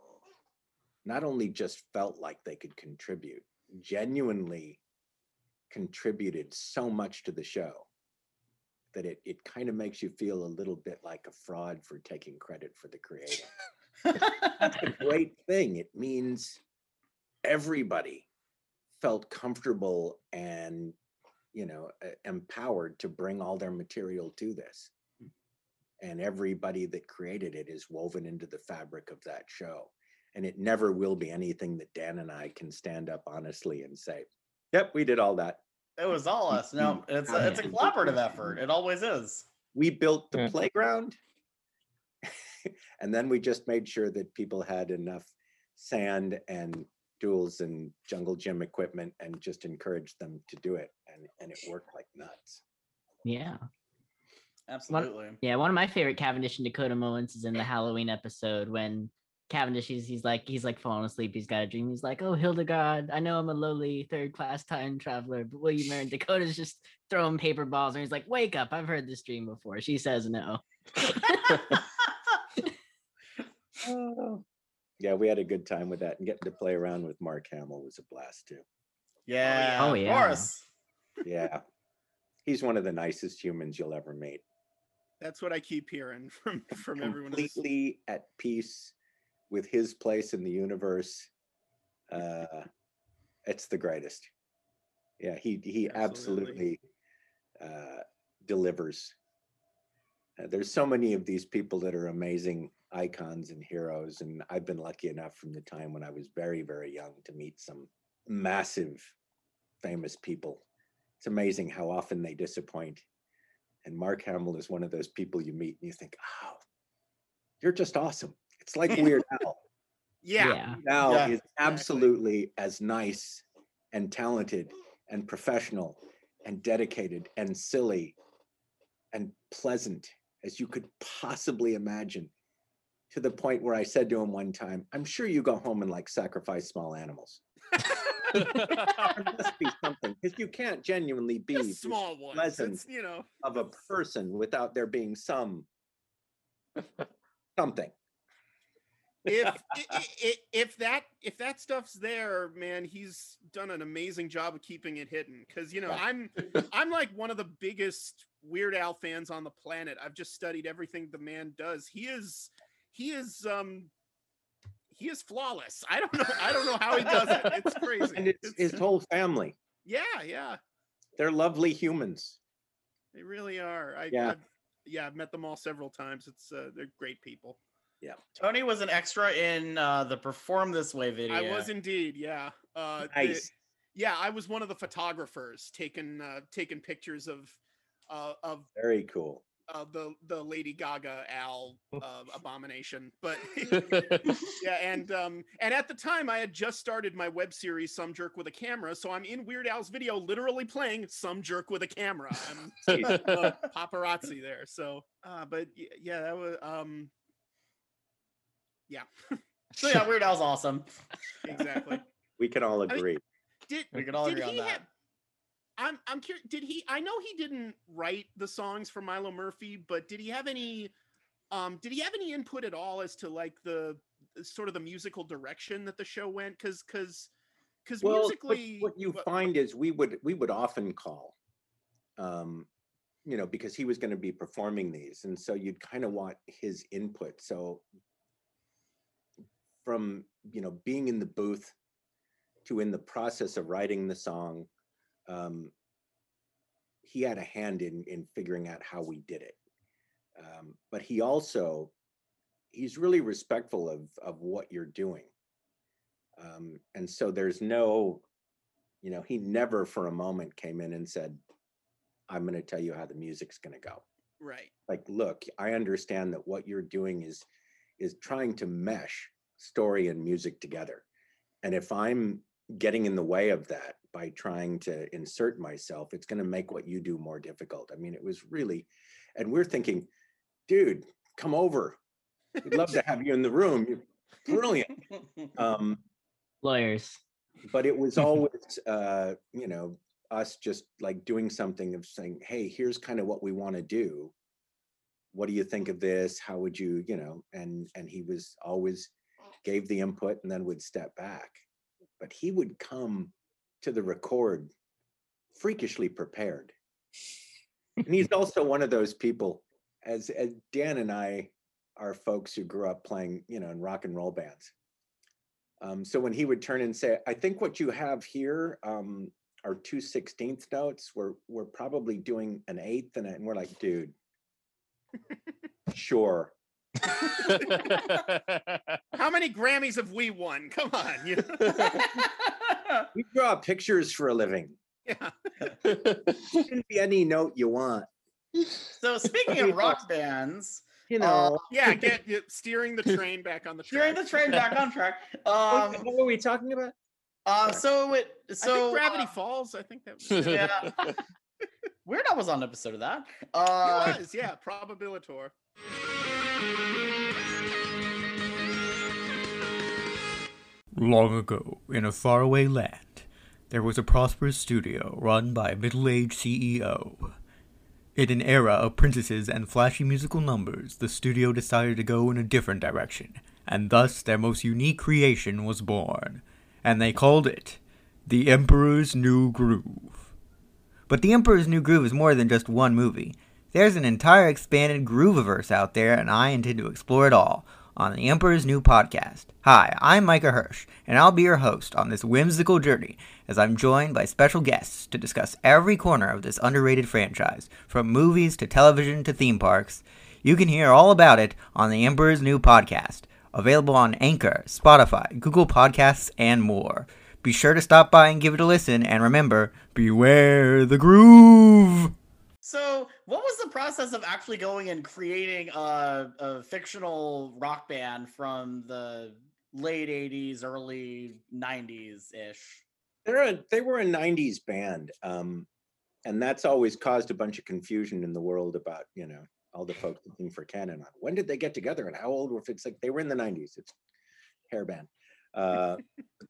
not only just felt like they could contribute, genuinely contributed so much to the show that it, it kind of makes you feel a little bit like a fraud for taking credit for the creator. That's a great thing. It means everybody felt comfortable and you know empowered to bring all their material to this and everybody that created it is woven into the fabric of that show and it never will be anything that dan and i can stand up honestly and say yep we did all that It was all us. No, it's a, it's a collaborative effort. It always is. we built the Yeah. playground and then we just made sure that people had enough sand and tools and jungle gym equipment and just encouraged them to do it and and it worked like nuts Yeah. Absolutely. Yeah, one of my favorite Cavendish and Dakota moments is in the Halloween episode when Cavendish he's, he's like he's like falling asleep. He's got a dream. He's like, "Oh, Hildegard, I know I'm a lowly third class time traveler, but will you marry?" Dakota's just throwing paper balls, and he's like, "Wake up! I've heard this dream before." She says no. yeah we had a good time with that and getting to play around with mark hamill was a blast too Yeah. Oh, Of course. yeah he's one of the nicest humans you'll ever meet that's what I keep hearing from from everyone. completely at peace with his place in the universe. Uh, it's the greatest. Yeah, he he Absolutely. absolutely, uh, delivers. Uh, there's so many of these people that are amazing icons and heroes, and I've been lucky enough from the time when I was very very young to meet some massive, famous people. It's amazing how often they disappoint. And Mark Hamill is one of those people you meet and you think, oh, you're just awesome. It's like Weird Al. Yeah. yeah. Al Yeah, is absolutely as nice and talented and professional and dedicated and silly and pleasant as you could possibly imagine. To the point where I said to him one time, I'm sure you go home and like sacrifice small animals. There must be something because you can't genuinely be Just small ones. pleasant It's, you know, of a person without there being some something. if i- i- i- if that if that stuff's there, man, he's done an amazing job of keeping it hidden. Because you know, I'm I'm like one of the biggest Weird Al fans on the planet. I've just studied everything the man does. He is he is um he is flawless. I don't know I don't know how he does it. It's crazy. And it's his whole family. yeah, yeah, They're lovely humans. they really are. I, Yeah. I've, yeah, I've met them all several times. It's uh, they're great people. Yeah. Tony was an extra in uh, the Perform This Way video. I was indeed, yeah. Uh, the- Nice. yeah, I was one of the photographers taking uh, taking pictures of uh, of Very cool. Uh, the the Lady Gaga Al uh, abomination. But yeah, and um, and at the time I had just started my web series Some Jerk with a Camera, so I'm in Weird Al's video, literally playing Some Jerk with a Camera. I'm Jeez. uh, paparazzi there. So, uh, but yeah, that was um, yeah, So yeah, Weird Al's awesome. exactly. We can all mean, agree. Did We can all did agree on he that. have- I'm I'm curious. Did he? I know he didn't write the songs for Milo Murphy, but did he have any? Um, did he have any input at all as to like the sort of the musical direction that the show went? Because because because well, what- musically, what, you wha- find is we would we would often call, um, you know, because he was going to be performing these, and so you'd kind of want his input. So from you know being in the booth to in the process of writing the song, um, he had a hand in in figuring out how we did it. Um, but he also he's really respectful of of what you're doing um, and so there's no you know he never for a moment came in and said i'm going to tell you how the music's going to go right? like look i understand that what you're doing is is trying to mesh story and music together. And if I'm getting in the way of that by trying to insert myself, it's going to make what you do more difficult. I mean, it was really, and we're thinking, dude, come over. We'd love to have you in the room. You're brilliant. Um, Lawyers. but it was always uh you know us just like doing something of saying hey here's kind of what we want to do what do you think of this how would you you know and and he was always gave the input and then would step back but he would come to the record freakishly prepared and he's also one of those people as as dan and i are folks who grew up playing you know in rock and roll bands um, so when he would turn and say, I think what you have here um, are two sixteenth notes. We're we're probably doing an eighth and, a, and we're like, dude, sure. How many Grammys have we won? Come on. You know? We draw pictures for a living. yeah. It can be any note you want. So speaking of rock bands, You Uh, know. Yeah, get, steering the train back on the track. steering the train back on track. What- Um, what were we talking about? uh, so it so think Gravity uh, Falls. I think that was. yeah. Weird Al was on an episode of that. Uh, was, yeah, Probabilitor. Long ago, in a faraway land, there was a prosperous studio run by a middle aged CEO. In an era of princesses and flashy musical numbers, the studio decided to go in a different direction, and thus their most unique creation was born. And they called it The Emperor's New Groove. But The Emperor's New Groove is more than just one movie. There's an entire expanded Grooviverse out there, and I intend to explore it all on the Emperor's New Podcast. Hi, I'm Micah Hirsch, and I'll be your host on this whimsical journey as I'm joined by special guests to discuss every corner of this underrated franchise, from movies to television to theme parks. You can hear all about it on the Emperor's New Podcast, available on Anchor, Spotify, Google Podcasts, and more. Be sure to stop by and give it a listen, and remember, beware the groove! So, what was the process of actually going and creating a, a fictional rock band from the late 80s, early 90s ish? They were a 90s band. Um, and that's always caused a bunch of confusion in the world about, you know, all the folks looking for canon on when did they get together and how old were it's like they were in the 90s. It's hair band. Uh,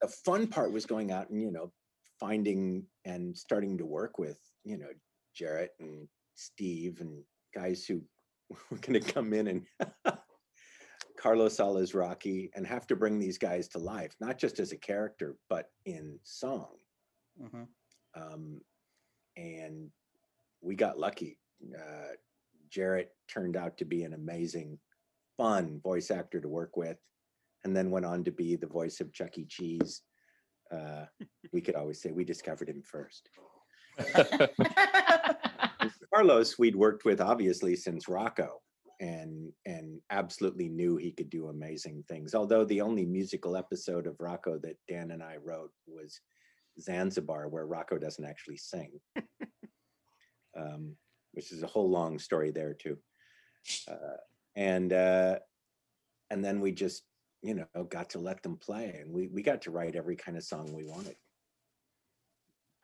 the fun part was going out and, you know, finding and starting to work with, you know, Jaret and Steve and guys who were going to come in and Carlos Alazraqui and have to bring these guys to life, not just as a character, but in song. Mhm. Um, and we got lucky. Uh, Jaret turned out to be an amazing, fun voice actor to work with, and then went on to be the voice of Chuck E. Cheese. Uh, we could always say we discovered him first. Carlos, we'd worked with obviously since Rocko, and and absolutely knew he could do amazing things. Although the only musical episode of Rocko that Dan and I wrote was Zanzibar, where Rocko doesn't actually sing, um, which is a whole long story there too. Uh, and uh, and then we just you know got to let them play, and we we got to write every kind of song we wanted.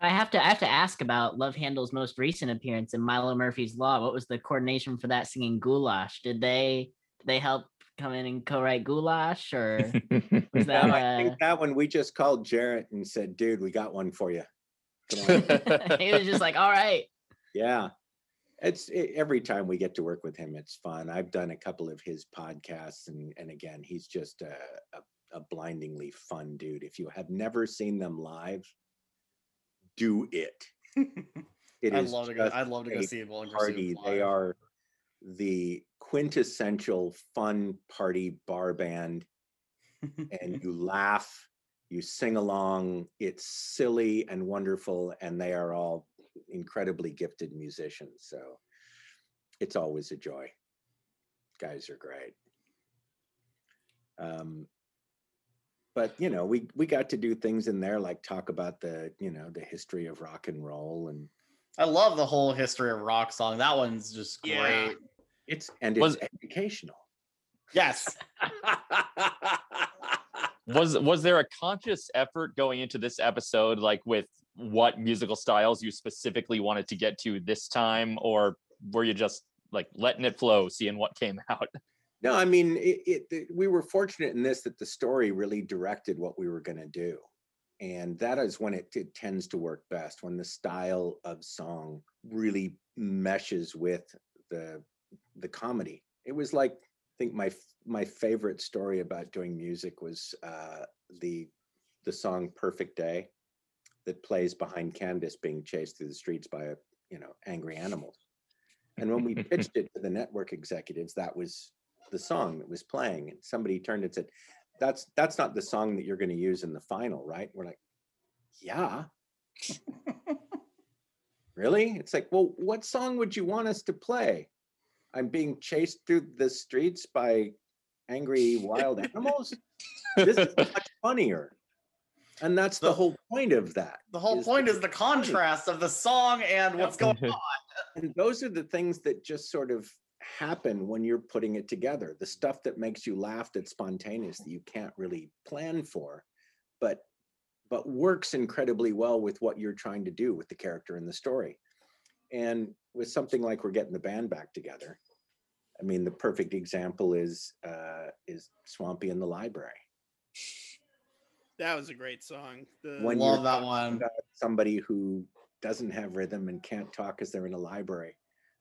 I have to I have to ask about Love Handle's most recent appearance in Milo Murphy's Law. What was the coordination for that singing Goulash? Did they did they help come in and co-write Goulash or was that Yeah, I uh, think that one we just called Jaret and said, "Dude, we got one for you." Come on. he was just like, all right. yeah, it's it, every time we get to work with him, it's fun. I've done a couple of his podcasts, and and again, he's just a, a, a blindingly fun dude. If you have never seen them live, do it. It I'd is love to go. I'd love to go see Bowling for party. They are the quintessential fun party bar band and you laugh, you sing along. It's silly and wonderful, and they are all incredibly gifted musicians. So it's always a joy. Guys are great. Um, but you know, we we got to do things in there like talk about the you know the history of rock and roll, and I love the whole history of rock song. That one's just great. Yeah. it's and Was- it's educational. Yes. was was there a conscious effort going into this episode like with what musical styles you specifically wanted to get to this time or were you just like letting it flow seeing what came out No, I mean, it, it, it- we were fortunate in this that the story really directed what we were going to do. And that is when it, it tends to work best, when the style of song really meshes with the the comedy. It was like I think my my favorite story about doing music was uh, the the song "Perfect Day" that plays behind Candace being chased through the streets by a you know angry animals. And when we pitched it to the network executives, that was the song that was playing. And somebody turned and said, "That's that's not the song that you're going to use in the final, right?" We're like, "Yeah." really? It's like, well, what song would you want us to play? I'm being chased through the streets by angry wild animals. this is much funnier. And that's the, The- whole point of that. The whole is point is the it's funny. contrast of the song and what's going on. And those are the things that just sort of happen when you're putting it together. The stuff that makes you laugh that's spontaneous that you can't really plan for, but but works incredibly well with what you're trying to do with the character in the story. And with something like we're getting the band back together, I mean, the perfect example is uh, is Swampy in the Library. That was a great song. The, When Love you're that one. somebody who doesn't have rhythm and can't talk because they're in a library,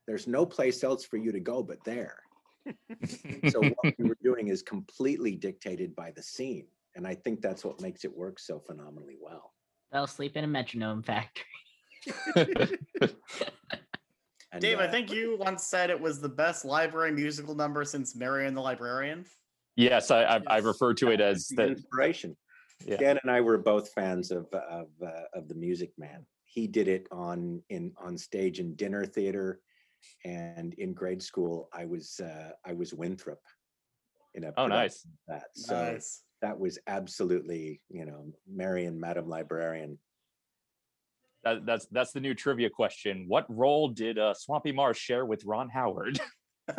there's no place else for you to go but there. so what we were doing is completely dictated by the scene, and I think that's what makes it work so phenomenally well. Fell asleep in a metronome factory. And, Dave, I uh, think you once said it was the best library musical number since Marion the Librarian. yes i i, I refer to it as the the inspiration. Yeah. Dan and I were both fans of of uh, of the Music Man. He did it on in on stage in dinner theater, and in grade school, I was uh, I was Winthrop. In a oh nice That so Nice. that was absolutely you know Marion, Madam Librarian. that, that's that's the new trivia question what role did uh, swampy Marsh share with ron howard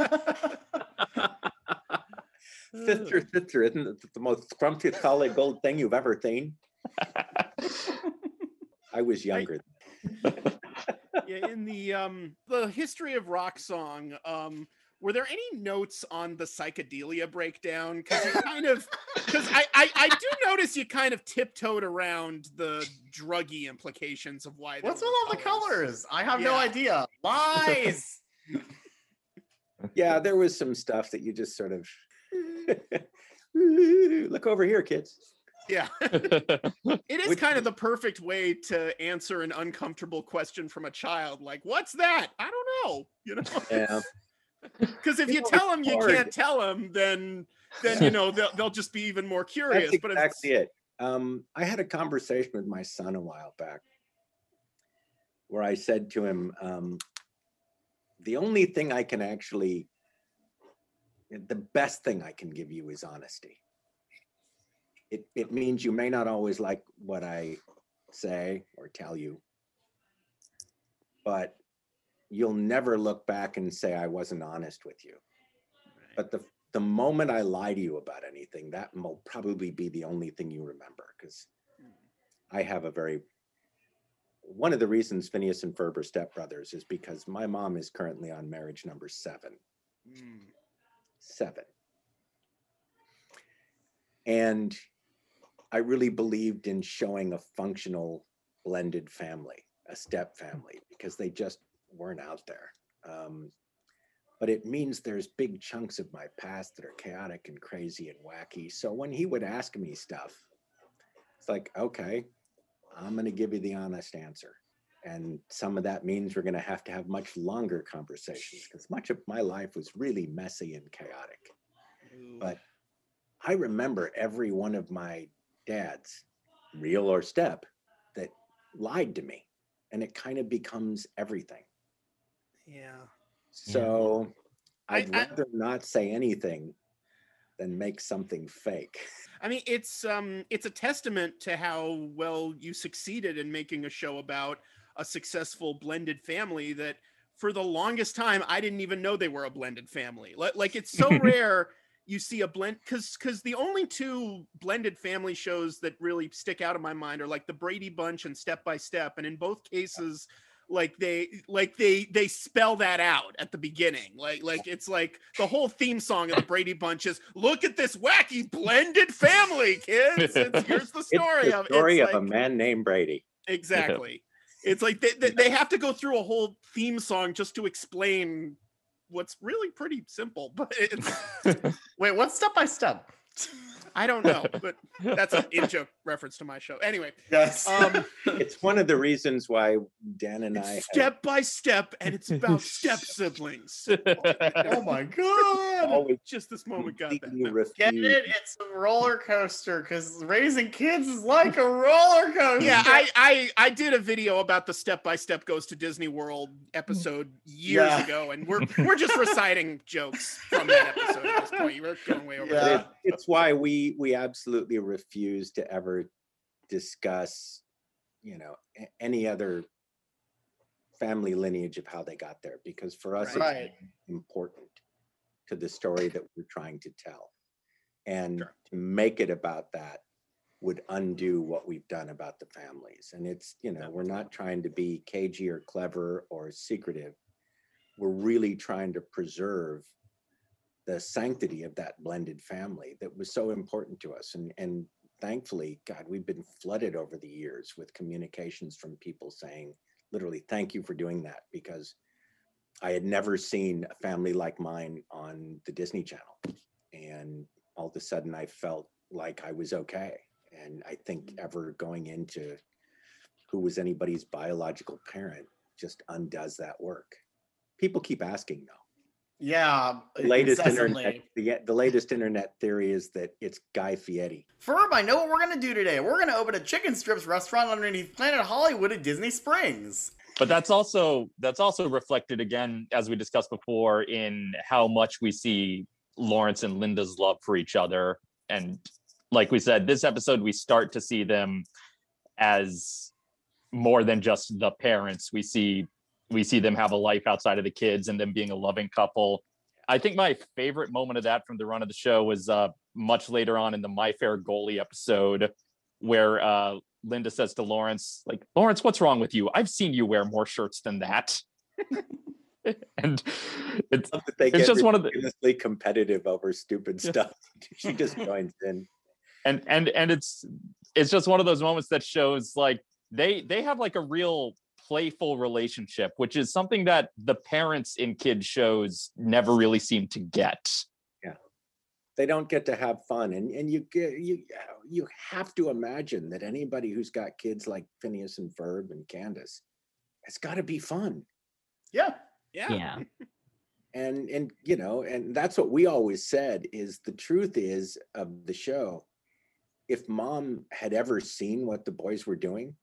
Sister, sister, isn't it the most scrumptious solid gold thing you've ever seen? I was younger. yeah, in the um the history of rock song, um, were there any notes on the psychedelia breakdown? Because you kind of because I, I I do notice you kind of tiptoed around the druggy implications of why. What's were with all the colors? I have no Yeah. idea. Lies. Yeah, there was some stuff that you just sort of look over here, kids. Yeah, it is Which- kind of the perfect way to answer an uncomfortable question from a child. Like, what's that? I don't know. You know. Yeah. Because if You you know, tell them you hard. can't tell them, then then you know they'll, they'll just be even more curious. That's but if exactly it. Um, I had a conversation with my son a while back where I said to him, um, the only thing I can actually, the best thing I can give you is honesty. It, it means you may not always like what I say or tell you, but you'll never look back and say I wasn't honest with you. But the the moment I lie to you about anything, that will probably be the only thing you remember because I have a very one of the reasons Phineas and Ferb are stepbrothers is because my mom is currently on marriage number seven. Mm, Seven. And I really believed in showing a functional blended family, a step family, because they just weren't out there. Um, but it means there's big chunks of my past that are chaotic and crazy and wacky. So when he would ask me stuff, it's like, okay, I'm going to give you the honest answer. And some of that means we're going to have to have much longer conversations because much of my life was really messy and chaotic. But I remember every one of my dads, real or step, that lied to me. And it kind of becomes everything. yeah. So I- I'd I- rather not say anything than make something fake. I mean, it's um, it's a testament to how well you succeeded in making a show about a successful blended family. That for the longest time, I didn't even know they were a blended family. Like, like it's so rare you see a blend because because the only two blended family shows that really stick out in my mind are like the Brady Bunch and Step by Step, and in both cases, like they like they they spell that out at the beginning, like like it's like the whole theme song of the Brady Bunch is "Look at this wacky blended family, kids." It's, here's the story it's the of story of a man named Brady. Exactly. It's like they, they, they have to go through a whole theme song just to explain what's really pretty simple, but it's Wait, what's step by step? I don't know, but that's an in joke reference to my show. Anyway, Yes. um, It's one of the reasons why Dan and I it's had- step by step, and it's about step siblings. oh my god. always Just this moment got that. No. Get it? It's a roller coaster because raising kids is like a roller coaster. Yeah, I, I I did a video about the step by step goes to Disney World episode years Yeah. ago, and we're we're just reciting jokes from that episode at this point. We're going way over. Yeah. But that. it's why we we absolutely refuse to ever discuss, you know, any other family lineage of how they got there, because for us Right. it's important to the story that we're trying to tell, and Sure. to make it about that would undo what we've done about the families. And it's you know we're not trying to be cagey or clever or secretive. We're really trying to preserve the sanctity of that blended family that was so important to us. And and thankfully god we've been flooded over the years with communications from people saying literally thank you for doing that because i had never seen a family like mine on the disney channel. And all of a sudden i felt like i was okay. And i think mm-hmm. ever going into who was anybody's biological parent just undoes that work. People keep asking though Yeah. the latest internet the, the latest internet theory is that it's Guy Fieri. Ferb, I know what we're gonna do today. We're gonna open a chicken strips restaurant underneath Planet Hollywood at Disney Springs. but that's also that's also reflected again as we discussed before in how much we see lawrence and linda's love for each other and like we said this episode we start to see them as more than just the parents we see we see them have a life outside of the kids and them being a loving couple i think my favorite moment of that from the run of the show was uh much later on in the my fair goalie episode where uh Linda says to Lawrence, like, Lawrence, what's wrong with you? I've seen you wear more shirts than that. and it's It's just one of the- competitive over stupid Yeah. stuff. She just joins in. and and and it's it's just one of those moments that shows like they they have like a real playful relationship, which is something that the parents in kids shows never really seem to get. Yeah, they don't get to have fun, and and you you you have to imagine that anybody who's got kids like Phineas and Ferb and Candace, it's got to be fun. Yeah. Yeah. Yeah. and and you know and that's what we always said is the truth is of the show if mom had ever seen what the boys were doing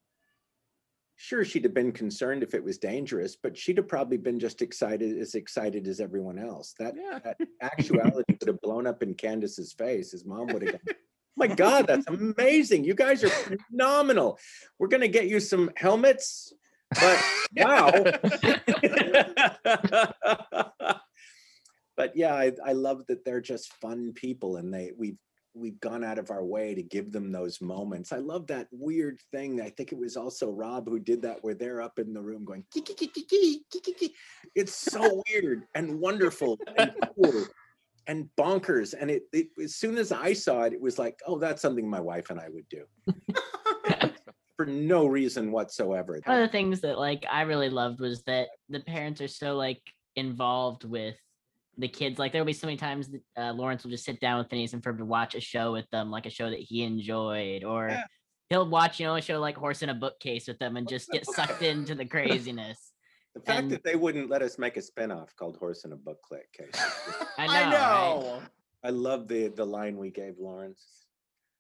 sure she'd have been concerned if it was dangerous but she'd have probably been just excited as excited as everyone else. That, Yeah. that actuality would have blown up in candace's face. His mom would have gone my god that's amazing. You guys are phenomenal. We're going to get you some helmets but wow but yeah, I, I love that they're just fun people and they we've we've gone out of our way to give them those moments. I love that weird thing. I think it was also Rob who did that where they're up in the room going it's so weird and wonderful and cool and bonkers. And it, it as soon as I saw it, it was like, oh, that's something my wife and I would do. For no reason whatsoever. One of the things that like I really loved was that the parents are so like involved with the kids. Like there'll be so many times that uh, Lawrence will just sit down with Phineas and Ferb to watch a show with them, like a show that he enjoyed, or Yeah. he'll watch you know a show like Horse in a Bookcase with them and just get sucked into the craziness. The fact and- that they wouldn't let us make a spinoff called Horse in a Book Click case. I know. I right? I love the the line we gave Lawrence.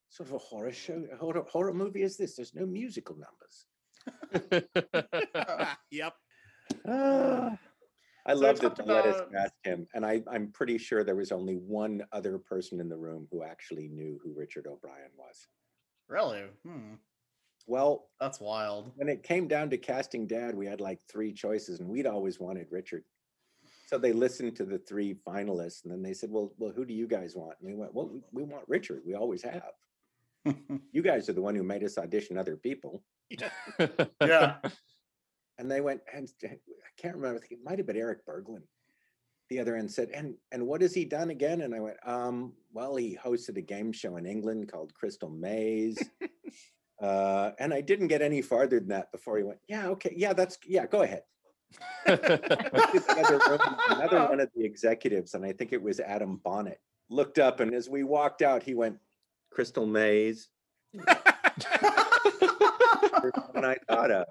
Sort of a horror show, a horror, horror movie is this? There's no musical numbers. yep. Ah, I So love talked that they let us about- ask him, and I, I'm pretty sure there was only one other person in the room who actually knew who Richard O'Brien was. Really? Hmm. Well, That's wild. when it came down to casting Dad, we had like three choices, and we'd always wanted Richard. so they listened to the three finalists, and then they said, "Well, well, who do you guys want?" And we went, "Well, we, we want Richard. We always have. you guys are the one who made us audition other people." yeah. And they went, and I can't remember. I think it might have been Eric Berglund. The other end said, "And and what has he done again?" And I went, "Um, well, he hosted a game show in England called Crystal Maze." uh, and I didn't get any farther than that before he went, "Yeah, okay, yeah, that's yeah, go ahead." another, room, another one of the executives, and I think it was Adam Bonnett, looked up, and as we walked out, he went, "Crystal Maze." What I thought of.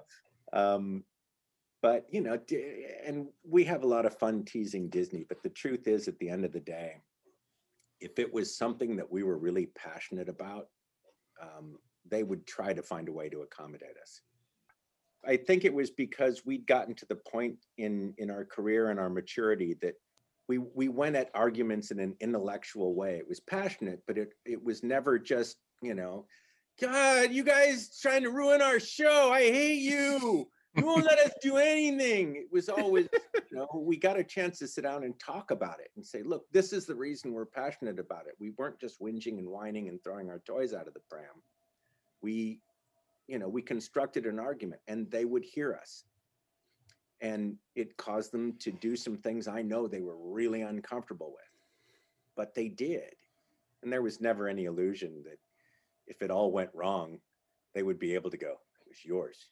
Um, but you know, and we have a lot of fun teasing Disney. But the truth is, at the end of the day, if it was something that we were really passionate about, um, they would try to find a way to accommodate us. I think it was because we'd gotten to the point in in our career and our maturity that we we went at arguments in an intellectual way. It was passionate, but it it was never just you know, God, you guys trying to ruin our show. I hate you. You won't let us do anything. It was always, you know, we got a chance to sit down and talk about it and say, look, this is the reason we're passionate about it. We weren't just whinging and whining and throwing our toys out of the pram. We, you know, we constructed an argument and they would hear us. And it caused them to do some things I know they were really uncomfortable with, but they did. And there was never any illusion that if it all went wrong, they would be able to go, it was yours.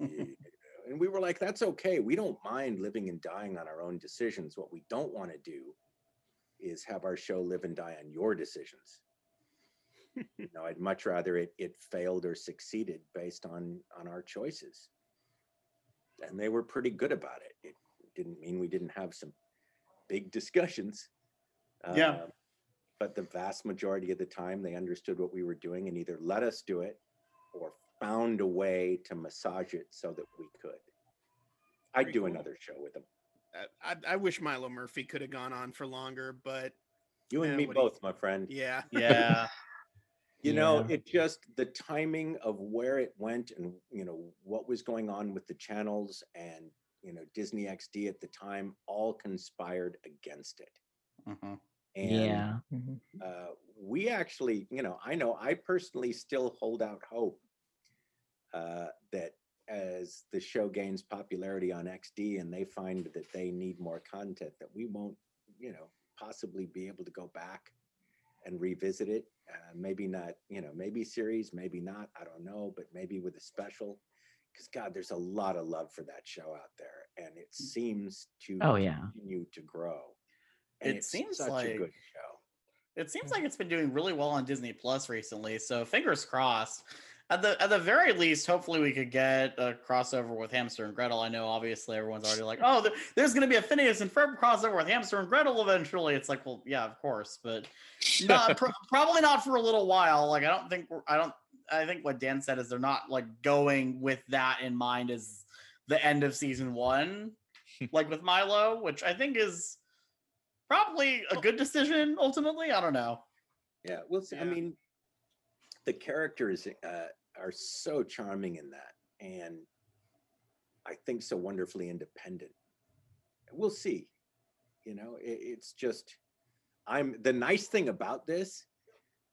And we were like, that's okay. We don't mind living and dying on our own decisions. What we don't want to do is have our show live and die on your decisions. you know, I'd much rather it it failed or succeeded based on on our choices. And they were pretty good about it. It didn't mean we didn't have some big discussions. Yeah. Um, but the vast majority of the time they understood what we were doing and either let us do it or found a way to massage it so that we could. I'd Very do cool. another show with them. I, I, I wish Milo Murphy could have gone on for longer, but You and Yeah, me what do you- both, my friend. yeah. Yeah. You know, Yeah. it just the timing of where it went and you know what was going on with the channels and you know Disney XD at the time all conspired against it. Mhm. And yeah. uh, we actually, you know, I know I personally still hold out hope uh, that as the show gains popularity on XD and they find that they need more content, that we won't, you know, possibly be able to go back and revisit it. Uh, maybe not, you know, maybe series, maybe not. I don't know, but maybe with a special. Because God, there's a lot of love for that show out there, and it seems to Oh, yeah. continue to grow. And It it's seems such a good show. It seems like it's been doing really well on Disney Plus recently, so fingers crossed. At the at the very least, hopefully we could get a crossover with Hamster and Gretel. I know obviously everyone's already like, oh, there- there's going to be a Phineas and Ferb crossover with Hamster and Gretel eventually. It's like, well, yeah, of course, but not pro- probably not for a little while. Like I don't think I don't I think what Dan said is they're not like going with that in mind as the end of season one, like with Milo, which I think is probably a good decision ultimately. I don't know. Yeah, we'll see. I mean, the characters uh, are so charming in that, and I think so wonderfully independent. We'll see. You know, it, it's just I'm the nice thing about this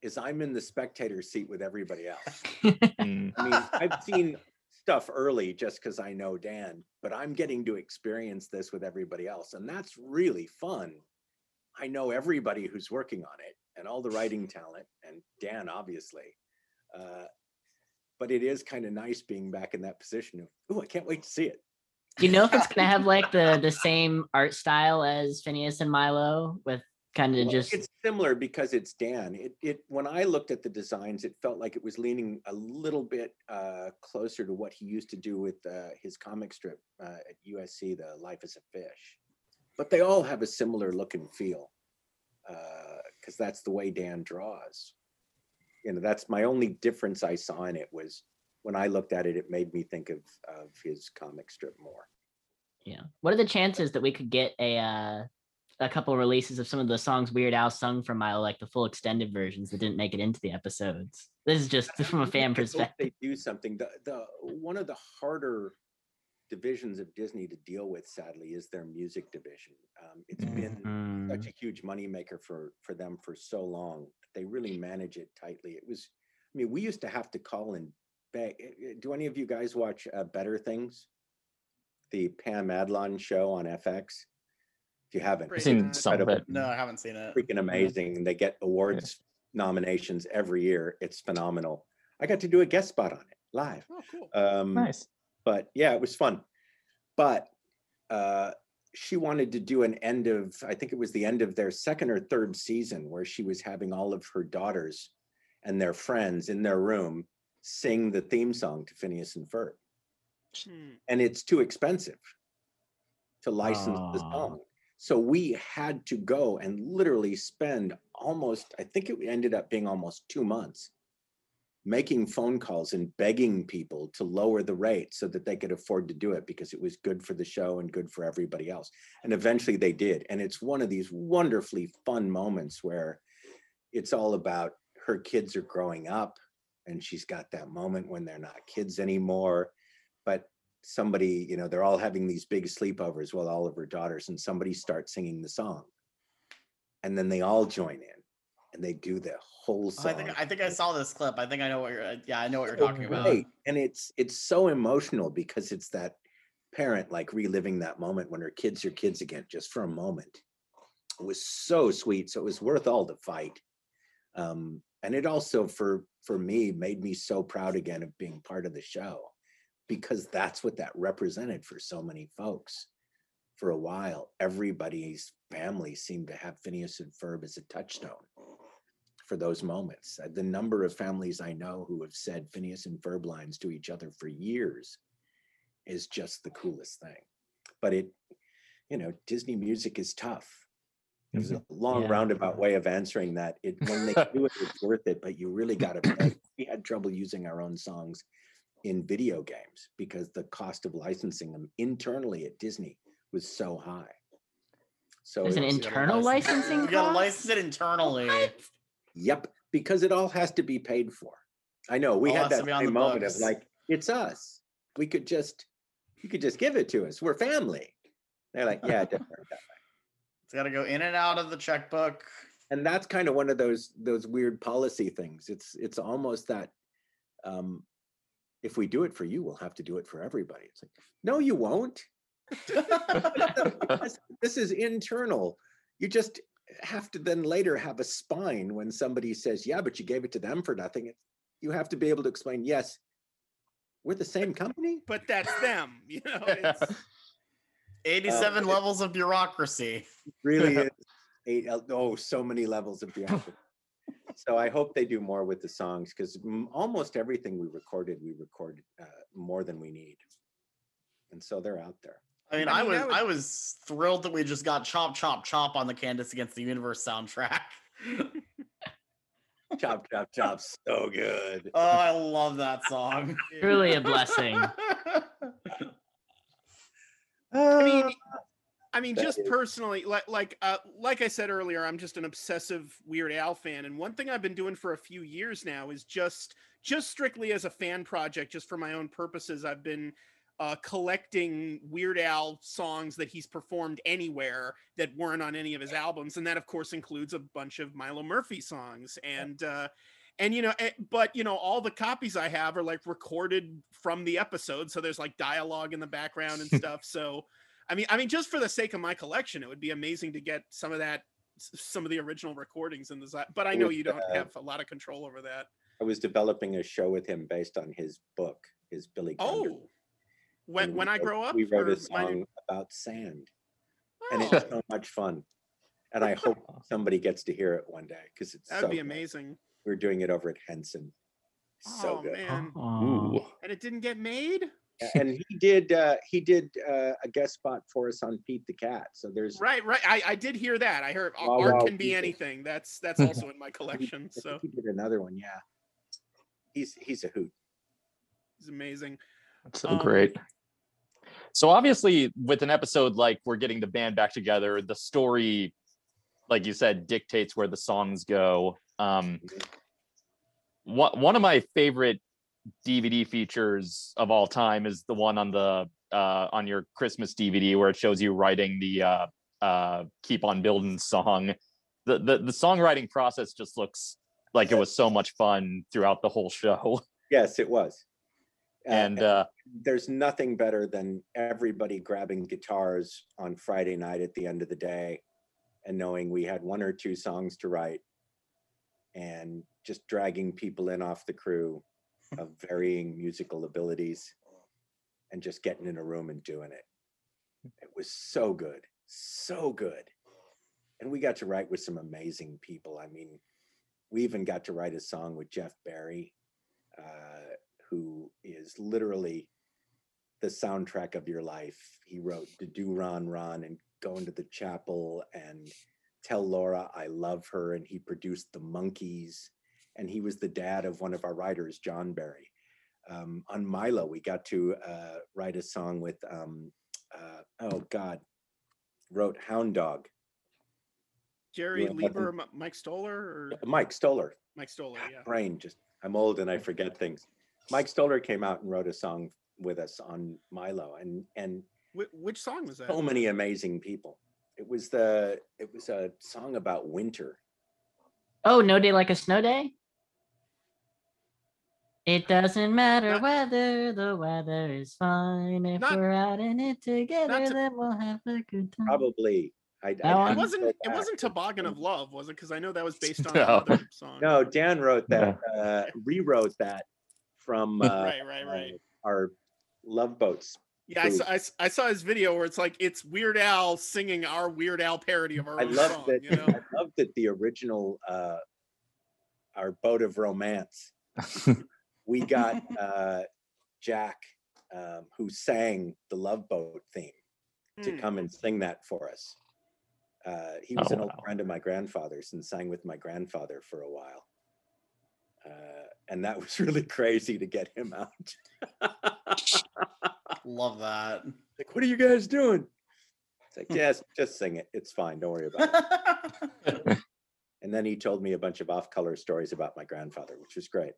is I'm in the spectator seat with everybody else. Mm. I mean, I've seen stuff early just because I know Dan, but I'm getting to experience this with everybody else, and that's really fun. I know everybody who's working on it and all the writing talent, and Dan, obviously. Uh, but it is kind of nice being back in that position of, oh, I can't wait to see it. Do you know if it's gonna have like the the same art style as Phineas and Milo with kind of Well, just it's similar because it's Dan. It it when I looked at the designs, it felt like it was leaning a little bit uh, closer to what he used to do with uh, his comic strip uh, at USC, The Life as a Fish. But they all have a similar look and feel because that's the way Dan draws. You know, that's my only difference I saw in it was when I looked at it, it made me think of of his comic strip more. yeah. What are the chances that we could get a uh a couple releases of some of the songs Weird Al sung from Milo, like the full extended versions that didn't make it into the episodes? This is just from a fan I hope perspective. They do something. The the one of the harder divisions of Disney to deal with, sadly, is their music division. Um, it's been Mm. such a huge moneymaker for for them for so long. They really manage it tightly. It was, I mean, we used to have to call and beg. eh, eh, Do any of you guys watch uh, Better Things? The Pam Adlon show on FX. If you haven't, I've seen some of it. No, I haven't seen it. freaking amazing. They get awards nominations every year. It's phenomenal. I got to do a guest spot on it live. Oh, cool. Um, Nice. But yeah, it was fun. But uh, she wanted to do an end of, I think it was the end of their second or third season, where she was having all of her daughters and their friends in their room sing the theme song to Phineas and Ferb, Hmm. and it's too expensive to license the song. So we had to go and literally spend almost, I think it ended up being almost two months making phone calls and begging people to lower the rate so that they could afford to do it because it was good for the show and good for everybody else. And eventually they did. And it's one of these wonderfully fun moments where it's all about her kids are growing up and she's got that moment when they're not kids anymore. But somebody, you know, they're all having these big sleepovers with all of her daughters and somebody starts singing the song. And then they all join in and they do the whole Oh. I think I think I saw this clip. I think I know what you're. uh, Yeah, I know what you're talking about. And it's it's so emotional because it's that parent like reliving that moment when her kids are kids again, just for a moment. It was so sweet. So it was worth all the fight. Um, and it also for for me made me so proud again of being part of the show because that's what that represented for so many folks. For a while, everybody's family seemed to have Phineas and Ferb as a touchstone for those moments. Uh, The number of families I know who have said Phineas and Ferb lines to each other for years is just the coolest thing. But it, you know, Disney music is tough. It was a long Yeah. roundabout way of answering that. It when they do it, it's worth it, but you really got to. We had trouble using our own songs in video games because the cost of licensing them internally at Disney was so high. So There's an internal licensing You gotta license it internally. Yep, because it all has to be paid for. I know we All had that on same the moment books. of like, it's us. We could just, you could just give it to us. We're family. They're like, yeah, it doesn't work that way. It's got to go in and out of the checkbook. And that's kind of one of those those weird policy things. It's it's almost that um, if we do it for you, we'll have to do it for everybody. It's like, no, you won't. This is internal. You just have to then later have a spine when somebody says, "Yeah, but you gave it to them for nothing." You have to be able to explain, "Yes, we're the same company." But that's them, you know. It's, 87 it- levels of bureaucracy. really is eight, oh so many levels of bureaucracy. so i hope they do more with the songs because almost everything we recorded we recorded uh, more than we need and so they're out there I mean, I I, mean, was I was thrilled that we just got chop chop chop on the Candace Against the Universe soundtrack. chop chop chop so good oh, I love that song. Truly a blessing. I mean, I mean, just personally, like like uh, like I said earlier, I'm just an obsessive Weird Al fan, and one thing I've been doing for a few years now is just just strictly as a fan project, just for my own purposes. I've been uh, collecting Weird Al songs that he's performed anywhere that weren't on any of his albums, and that of course includes a bunch of Milo Murphy songs and. Uh, and you know eh, but you know all the copies i have are like recorded from the episode so there's like dialogue in the background and stuff so i mean i mean just for the sake of my collection it would be amazing to get some of that some of the original recordings in the but i know you don't Uh, have a lot of control over that. I was developing a show with him based on his book his billy Thunder, oh when when i wrote- grow up we wrote a or my- song about sand and Oh, it's so much fun and i hope somebody gets to hear it one day because it's that so would be good. amazing we're doing it over at henson so oh good man Ooh. and it didn't get made and he did uh he did uh, a guest spot for us on Pete the Cat. So there's right right i i did hear that i heard Wow, art wow, can be people. anything that's that's also in my collection I think so he did another one. Yeah, he's he's a hoot. He's amazing That's so Um, great. So obviously, with an episode like we're getting the band back together, the story, like you said, dictates where the songs go. Um, one one of my favorite DVD features of all time is the one on the uh, on your Christmas DVD where it shows you writing the uh, uh, "Keep on Building" song. The, the the songwriting process just looks like it was so much fun throughout the whole show. Yes, it was. Uh, And uh, there's nothing better than everybody grabbing guitars on Friday night at the end of the day and knowing we had one or two songs to write and just dragging people in off the crew of varying musical abilities and just getting in a room and doing it. It was so good, so good. And we got to write with some amazing people. I mean, we even got to write a song with Jeff Barry, uh, who is literally the soundtrack of your life. He wrote "Da Doo Ron Ron" and "Go into the Chapel" and "Tell Laura I Love Her," and he produced "The Monkees," and he was the dad of one of our writers, John Barry. Um, on Milo, we got to uh, write a song with, um, uh, oh God, wrote Hound Dog. Jerry Yeah, Leiber, Mike Stoller, or Mike Stoller. Mike Stoller, yeah. Brain just, I'm old and I forget things. Mike Stoller came out and wrote a song with us on Milo, and and Wh- which song was that? so many amazing people. It was the it was a song about winter. Oh, no day like a snow day. It doesn't matter Not- whether the weather is fine. If Not- we're out in it together, to- then we'll have a good time. Probably. I, That I'd It wasn't. It wasn't Toboggan of Love, was it? Because I know that was based on No. another song. No, Dan wrote that. Uh, rewrote that from uh, Right, right, right. uh, our Love Boats. Yeah, I saw, I, s- I saw his video where it's like it's Weird Al singing our Weird Al parody of our I own love song. that. You know, I love that the original uh, our boat of romance. we got uh, Jack, um, who sang the Love Boat theme, to Hmm. come and sing that for us. Uh, he was Oh, an old wow. friend of my grandfather's and sang with my grandfather for a while. Uh, and that was really crazy to get him out. Love that. like, what are you guys doing? It's like, yes, just sing it. It's fine. Don't worry about it. And then he told me a bunch of off color stories about my grandfather, which was great.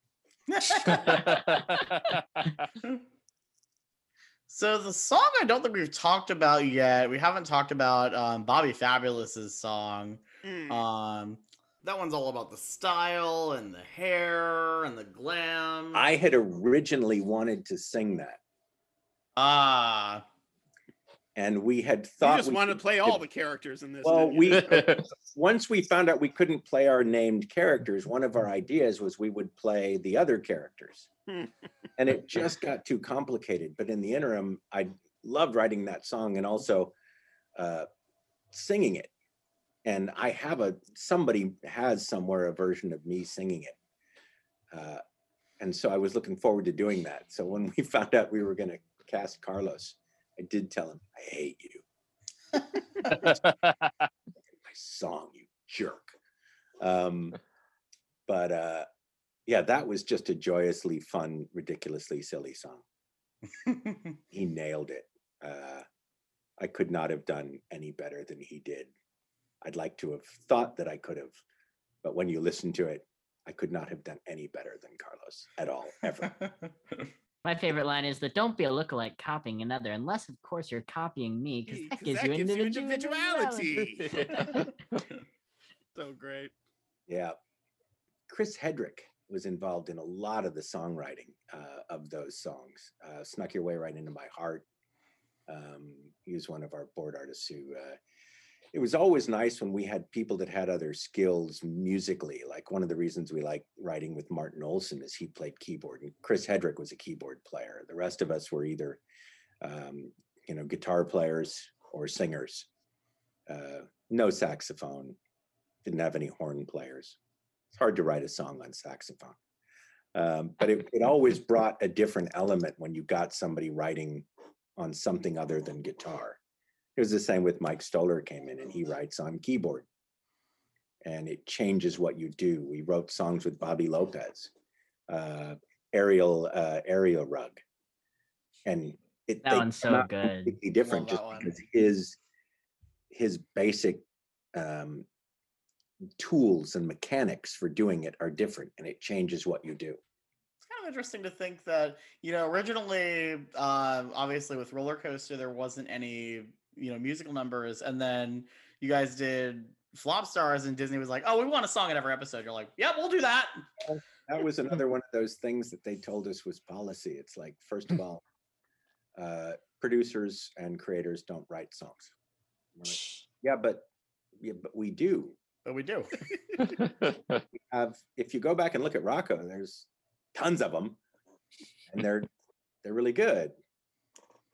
so the song I don't think we've talked about yet. We haven't talked about um, Bobby Fabulous's song. Hmm. Um, that one's all about the style and the hair and the glam. I had originally wanted to sing that, ah, and we had thought you just we want to play all the characters in this. Well, we once we found out we couldn't play our named characters, one of our ideas was we would play the other characters. Hmm. and it just got too complicated. But in the interim, I loved writing that song and also uh, singing it. And I have a somebody has somewhere a version of me singing it. Uh, and so I was looking forward to doing that. So when we found out we were going to cast Carlos, I did tell him, "I hate you." my song, you jerk. Um, but uh, yeah, that was just a joyously fun, ridiculously silly song. He nailed it. Uh, I could not have done any better than he did. I'd like to have thought that I could have, but when you listen to it, I could not have done any better than Carlos at all, ever. My favorite line is that don't be a lookalike copying another, unless of course you're copying me, because Yeah, that 'cause gives that you gives you individuality. individuality. so great. Yeah. Chris Hedrick was involved in a lot of the songwriting uh, of those songs. Uh, Snuck Your Way Right Into My Heart. Um, he was one of our board artists who, uh, it was always nice when we had people that had other skills musically. Like one of the reasons we like writing with Martin Olson is he played keyboard and Chris Hedrick was a keyboard player. The rest of us were either, um, you know, guitar players or singers. Uh, no saxophone, didn't have any horn players. It's hard to write a song on saxophone. Um, but it, it always brought a different element when you got somebody writing on something other than guitar. It was the same with Mike Stoller came in and he writes on keyboard. And it changes what you do. We wrote songs with Bobby Lopez, uh, Ariel, uh, Ariel Rug. And it, That one's so good. completely different just that one. because his his basic um, tools and mechanics for doing it are different and it changes what you do. It's kind of interesting to think that you know originally uh, obviously with roller coaster there wasn't any you know musical numbers and then you guys did flop starz and disney was like oh we want a song in every episode you're like yep we'll do that That was another one of those things that they told us was policy. It's like, first of all, uh, producers and creators don't write songs. We're like, yeah, but yeah, but we do. but we do We have if you go back and look at Rocko, there's tons of them, and they're they're really good.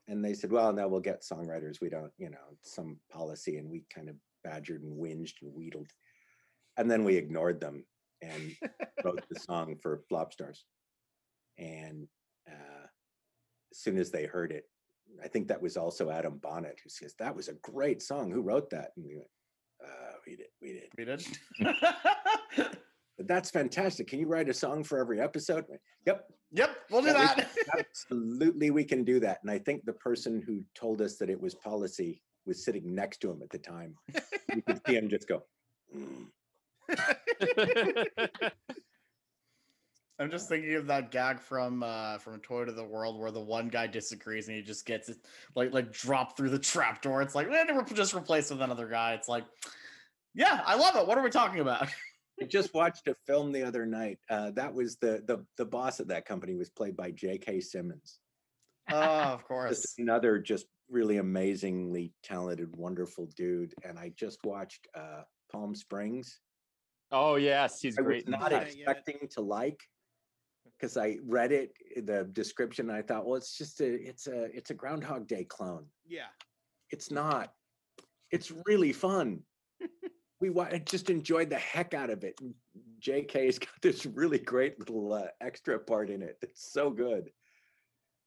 And they said, well, no, we'll get songwriters. We don't, you know, some policy, and we kind of badgered and whinged and wheedled, and then we ignored them and wrote the song for Flop Starz. And uh, as soon as they heard it, I think that was also Adam Bonnett who says that was a great song. Who wrote that? And we went, uh, we did, we did. we did that's fantastic. Can you write a song for every episode? Yep. yep we'll do That that Absolutely, we can do that. And I think the person who told us that it was policy was sitting next to him at the time. You could see him just go, "Mm." i'm just thinking of that gag from uh from toy to the world where the one guy disagrees and he just gets it like like dropped through the trap door it's like eh, we're just replaced with another guy it's like yeah i love it what are we talking about I just watched a film the other night. Uh, that was the the the boss of that company was played by J.K. Simmons. oh of Just course another just really amazingly talented, wonderful dude. And I just watched uh, Palm Springs. oh yes, he's I great. in not that. yet. expecting to like because I read it, the description, and I thought, well, it's just a, it's a, it's a Groundhog Day clone. Yeah. It's not. It's really fun. We wa- just enjoyed the heck out of it. and JK's got this really great little uh, extra part in it. That's so good.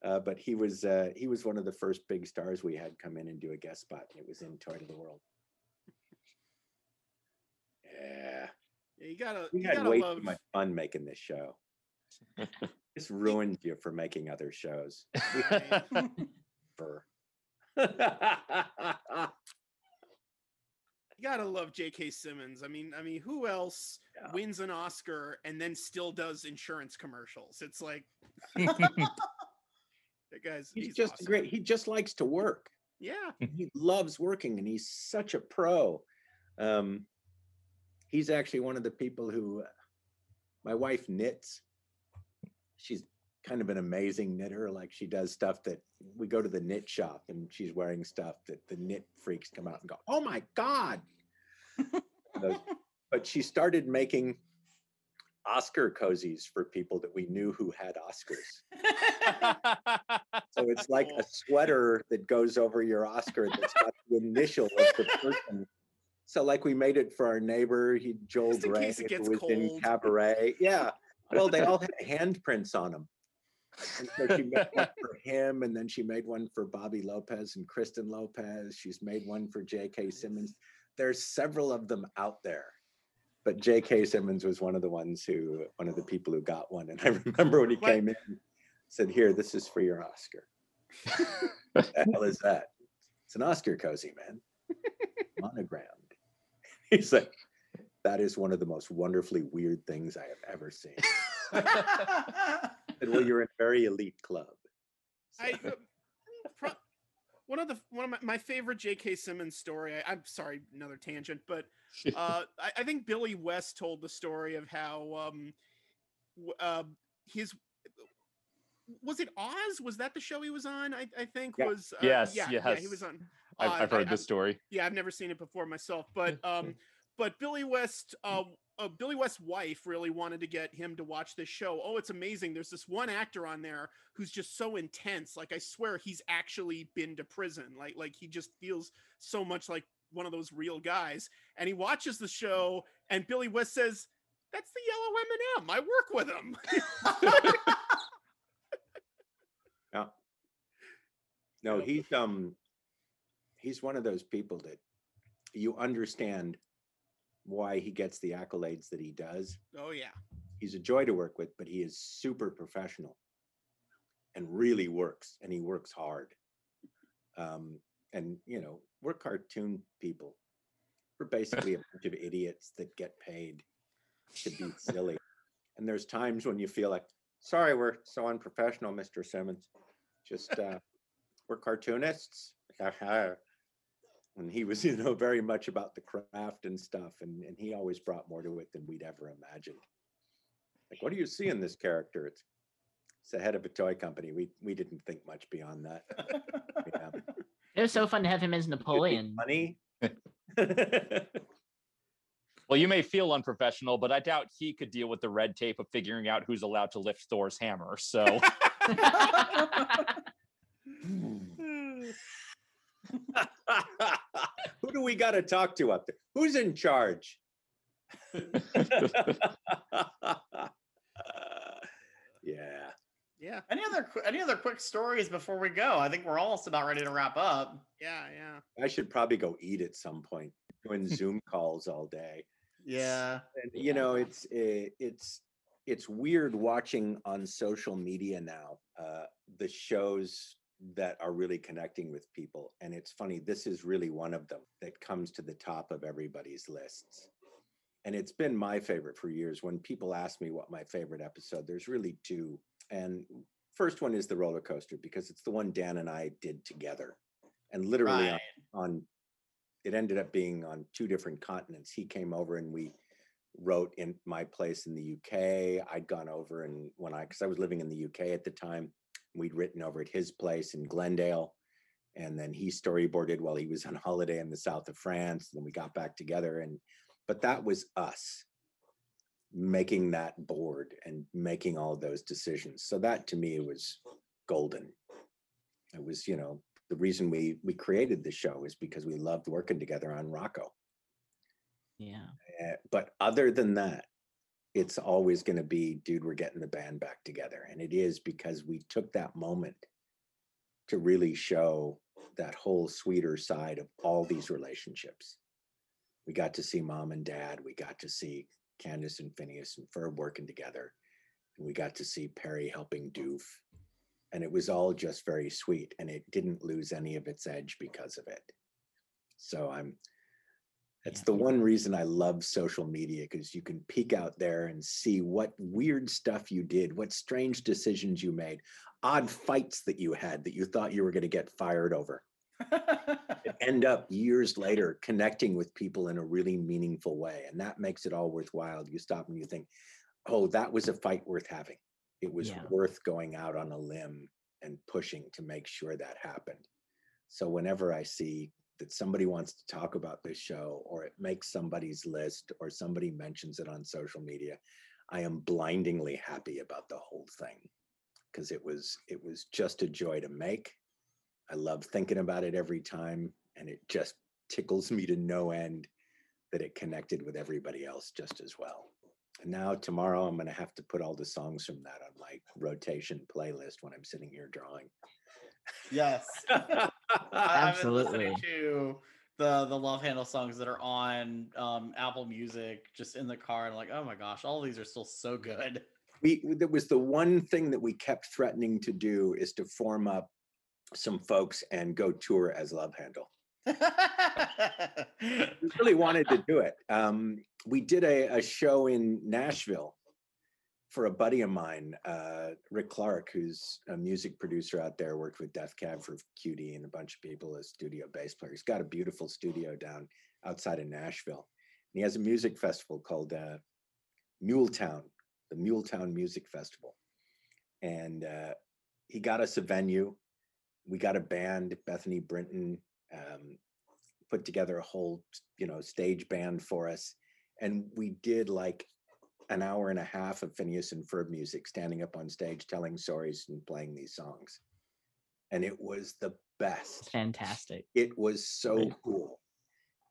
Uh, but he was uh, he was one of the first big stars we had come in and do a guest spot. It was in Toy to the World. Yeah, Yeah, you gotta we you had gotta way love too much fun making this show. this ruined you for making other shows. For you gotta love J.K. Simmons. I mean, I mean, who else Yeah. wins an Oscar and then still does insurance commercials? It's like that guy's he's, he's just awesome. great. He just likes to work. Yeah, he loves working and he's such a pro um he's actually one of the people who uh, my wife knits she's kind of an amazing knitter like she does stuff that we go to the knit shop and she's wearing stuff that the knit freaks come out and go oh my god but she started making oscar cozies for people that we knew who had oscars so it's like a sweater that goes over your Oscar that's got the initial of the person. So like we made it for our neighbor, he Joel Grey, who was in. Cabaret. Yeah. Well, they all had handprints on them. And so she made one for him, and then she made one for Bobby Lopez and Kristen Lopez. She's made one for J.K. Simmons. There's several of them out there. But J.K. Simmons was one of the ones who, one of the people who got one. And I remember when he What? came in, said, Here, this is for your Oscar. what the hell is that? It's an Oscar cozy, man. Monogrammed. He's like, that is one of the most wonderfully weird things I have ever seen. And well, you're in a very elite club. I uh, pro- one of the one of my, my favorite J.K. Simmons story. I, I'm sorry, another tangent, but uh, I, I think Billy West told the story of how um, uh, his was it Oz? Was that the show he was on? I, I think Yeah. was uh, Yes, yeah, yeah, he was on. I've, uh, I've heard I- this story. Yeah, I've never seen it before myself, but um, but Billy West, uh, uh, Billy West's wife really wanted to get him to watch this show. Oh, it's amazing! There's this one actor on there who's just so intense. Like I swear, he's actually been to prison. Like like he just feels so much like one of those real guys. And he watches the show, and Billy West says, "That's the yellow M&M. I work with him." Yeah. No, he's um he's one of those people that you understand why he gets the accolades that he does. oh yeah, He's a joy to work with, but he is super professional and really works and he works hard. Um and you know, we're cartoon people. We're basically a bunch of idiots that get paid to be silly. And there's times when you feel like Sorry, we're so unprofessional, Mr. Simmons. Just uh, we're cartoonists. and he was, you know, very much about the craft and stuff, and and he always brought more to it than we'd ever imagined. Like, what do you see in this character? It's it's the head of a toy company. We we didn't think much beyond that. Yeah. It was so fun to have him as Napoleon. Money. Well, you may feel unprofessional, but I doubt he could deal with the red tape of figuring out who's allowed to lift Thor's hammer. So Who do we got to talk to up there? Who's in charge? yeah. Yeah. Any other any other quick stories before we go? I think we're almost about ready to wrap up. Yeah, yeah. I should probably go eat at some point. Doing Zoom calls all day. Yeah. And you know, it's eh, it's it's weird watching on social media now uh, the shows that are really connecting with people. And it's funny, this is really one of them that comes to the top of everybody's lists. And it's been my favorite for years. When people ask me what my favorite episode, there's really two. And first one is the roller coaster because it's the one Dan and I did together. And literally on- on it ended up being on two different continents. He came over and we wrote in my place in the UK. I'd gone over and when I, because I was living in the UK at the time, we'd written over at his place in Glendale. And then he storyboarded while he was on holiday in the south of France. Then we got back together. And, but that was us making that board and making all those decisions. So that to me was golden. It was, you know, the reason we we created the show is because we loved working together on Rocko. Yeah. Uh, but other than that, it's always going to be, dude, we're getting the band back together. And it is because we took that moment to really show that whole sweeter side of all these relationships. We got to see mom and dad. We got to see Candace and Phineas and Ferb working together. And we got to see Perry helping Doof. And it was all just very sweet. And it didn't lose any of its edge because of it. So I'm that's the one reason I love social media because you can peek out there and see what weird stuff you did, what strange decisions you made, odd fights that you had that you thought you were going to get fired over. end up years later connecting with people in a really meaningful way. And that makes it all worthwhile. You stop and you think, oh, that was a fight worth having. It was Yeah. worth going out on a limb and pushing to make sure that happened. So whenever I see that somebody wants to talk about this show or it makes somebody's list or somebody mentions it on social media, I am blindingly happy about the whole thing because it was it was just a joy to make. I love thinking about it every time and it just tickles me to no end that it connected with everybody else just as well. And now tomorrow I'm going to have to put all the songs from that on my rotation playlist when I'm sitting here drawing. Yes. I- I've been listening Absolutely. To the the love handle songs that are on um, Apple Music, just in the car, and like, oh my gosh, all these are still so good. we that was the one thing that we kept threatening to do is to form up some folks and go tour as love handle we really wanted to do it um, we did a, a show in nashville for a buddy of mine uh, rick clark who's a music producer out there worked with death cab for cutie and a bunch of people as studio bass player. He's got a beautiful studio down outside of nashville. And he has a music festival called uh, muletown the muletown music festival. And uh, he got us a venue. We got a band bethany brinton um, put together a whole you know stage band for us. And we did like an hour and a half of phineas and ferb music standing up on stage telling stories and playing these songs and it was the best Fantastic. it was so Right. cool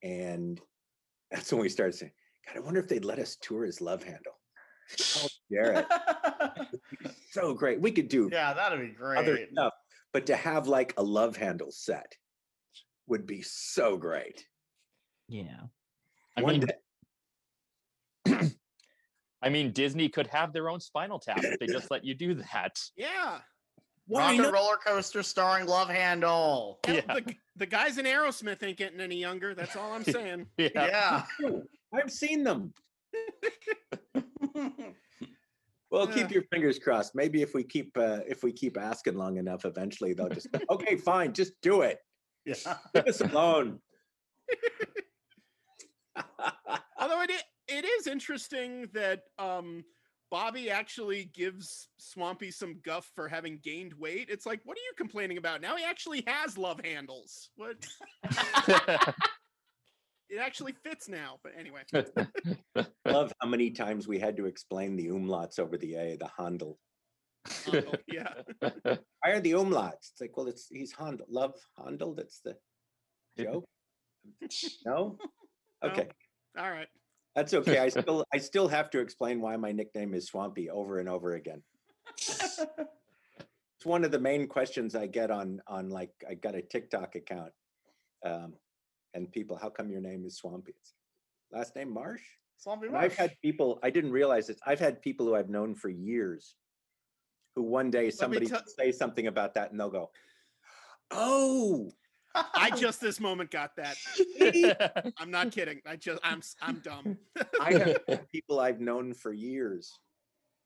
and that's when we started saying god i wonder if they'd let us tour as love handle oh Jaret, so great we could do yeah, that'd be great. other stuff but to have like a love handle set would be so great Yeah. I One mean, day- I mean, Disney could have their own Spinal Tap if they just let you do that. Yeah. Rock and roller coaster starring Love Handle. Yeah. The, the guys in Aerosmith ain't getting any younger. That's all I'm saying. Yeah. Yeah. i've seen them Well, Yeah. keep your fingers crossed. Maybe if we keep uh, if we keep asking long enough, eventually they'll just okay, fine, just do it. Yeah. Leave us alone. Although it i- it is interesting that um Bobby actually gives Swampy some guff for having gained weight. It's like, what are you complaining about? Now he actually has love handles. What? it actually fits now. But anyway, Love how many times we had to explain the umlauts over the a, the handle. Handel, yeah. Why are the umlauts? It's like, well, it's he's handle. Love handle. That's the joke. No. Okay. All right. That's okay. I still I still have to explain why my nickname is Swampy over and over again. It's one of the main questions I get on on like I got a TikTok account. Um, and people, how come your name is Swampy? It's last name Marsh? Swampy And I've had people, I didn't realize this. I've had people who I've known for years who one day somebody tell- will say something about that and they'll go, Oh, I just this moment got that. I'm not kidding. I just I'm s- I'm dumb. I have people I've known for years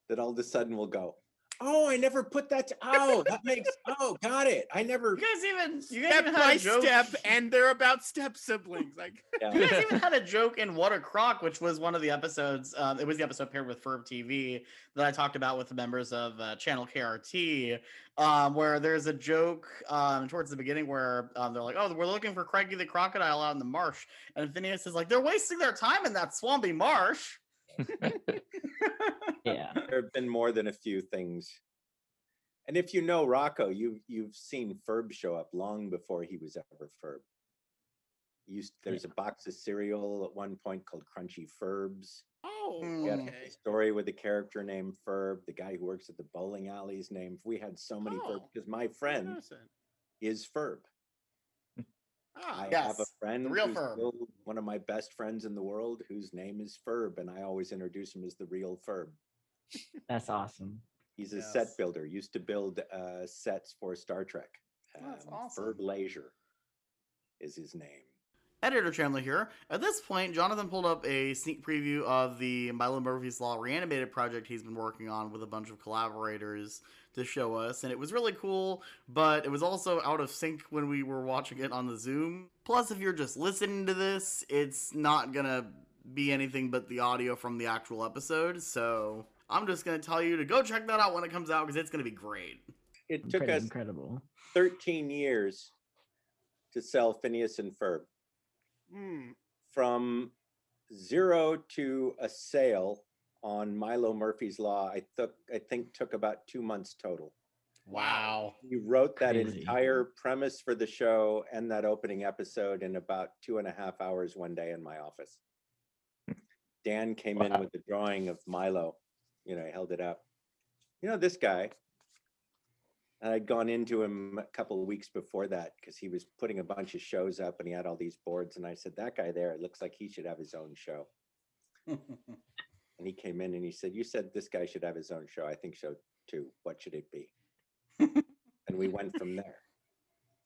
that all of a sudden will go, Oh, I never put that. To, oh, that makes. Oh, got it. I never. You guys even you guys step even by joke. step, and they're about step siblings. Like Yeah. You guys even had a joke in What a Crock, which was one of the episodes. Um, it was the episode paired with Ferb TV that I talked about with the members of uh, Channel KRT, um, where there's a joke um, towards the beginning where um, they're like, "Oh, we're looking for Craigie the crocodile out in the marsh," and Phineas is like, "They're wasting their time in that swampy marsh." Yeah. there have been more than a few things. And if you know Rocko, you you've seen Ferb show up long before he was ever Ferb. Used there's a box of cereal at one point called Crunchy Ferbs. oh. We had okay. a story with a character named Ferb. The guy who works at the bowling alley's named. We had so many Ferb Oh, because my friend Innocent. is Ferb. Ah, I have a Yes, friend, real who's Ferb. still one of my best friends in the world, whose name is Ferb, and I always introduce him as the real Ferb. That's awesome. He's a Yes. set builder. Used to build uh, sets for Star Trek. Oh, that's Um, awesome. Ferb Leisure is his name. Editor Chandler here. At this point, Jonathan pulled up a sneak preview of the Milo Murphy's Law reanimated project he's been working on with a bunch of collaborators to show us, and it was really cool, but it was also out of sync when we were watching it on the Zoom. Plus, if you're just listening to this, it's not gonna be anything but the audio from the actual episode, so I'm just gonna tell you to go check that out when it comes out because it's gonna be great. It took Pretty us incredible. 13 years to sell Phineas and Ferb. hmm. From zero to a sale on Milo Murphy's Law, I took I think took about two months total. Wow. We wrote that Crazy. entire premise for the show and that opening episode in about two and a half hours one day in my office. Dan came in with the drawing of Milo. You know, I held it up. You know, this guy. And I'd gone into him a couple of weeks before that because he was putting a bunch of shows up and he had all these boards. And I said, That guy there, it looks like he should have his own show. And he came in and he said, You said this guy should have his own show. I think so too. What should it be? and we went from there.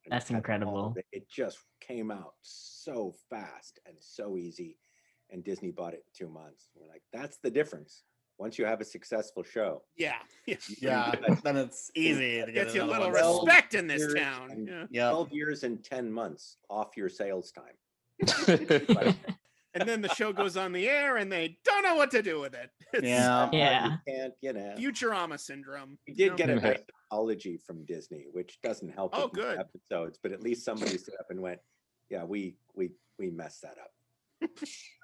And That's cut all of incredible. It, it just came out so fast and so easy. And Disney bought it in two months. We're like, that's the difference. Once you have a successful show, Yeah. Yeah. Yeah, then it's easy to get Gets you a little one respect in this town. Yeah. Yeah. 12 years and 10 months off your sales time. And then the show goes on the air and they don't know what to do with it. It's Yeah. Yeah. You can't, you know. Futurama syndrome. We you did know? get a nice apology from Disney, which doesn't help Oh, good. episodes, but at least somebody stood up and went, "Yeah, we we we messed that up.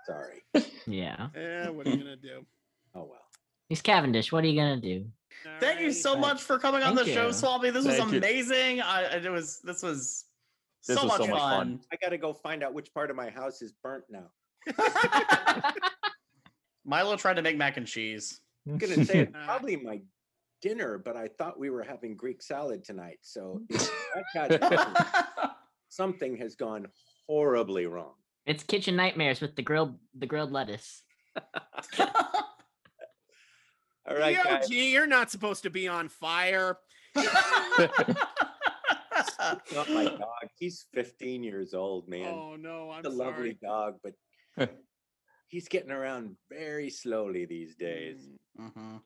Sorry. Yeah. Yeah, what are you gonna do? Oh well." He's Cavendish. What are you gonna do? Thank you so much for coming on Thank the show, you. Swampy. This was Thank you. amazing. I I- it was this was This so was much so much fun. fun. I got to go find out which part of my house is burnt now. Milo tried to make mac and cheese. I'm gonna say it's probably my dinner, but I thought we were having Greek salad tonight, so got something has gone horribly wrong. It's kitchen nightmares with the grilled the grilled lettuce. All right, guys. DOG, you're not supposed to be on fire. Not my dog. He's 15 years old, man. Oh no, I'm He's a lovely sorry. dog, but he's getting around very slowly these days. Mm. Mhm.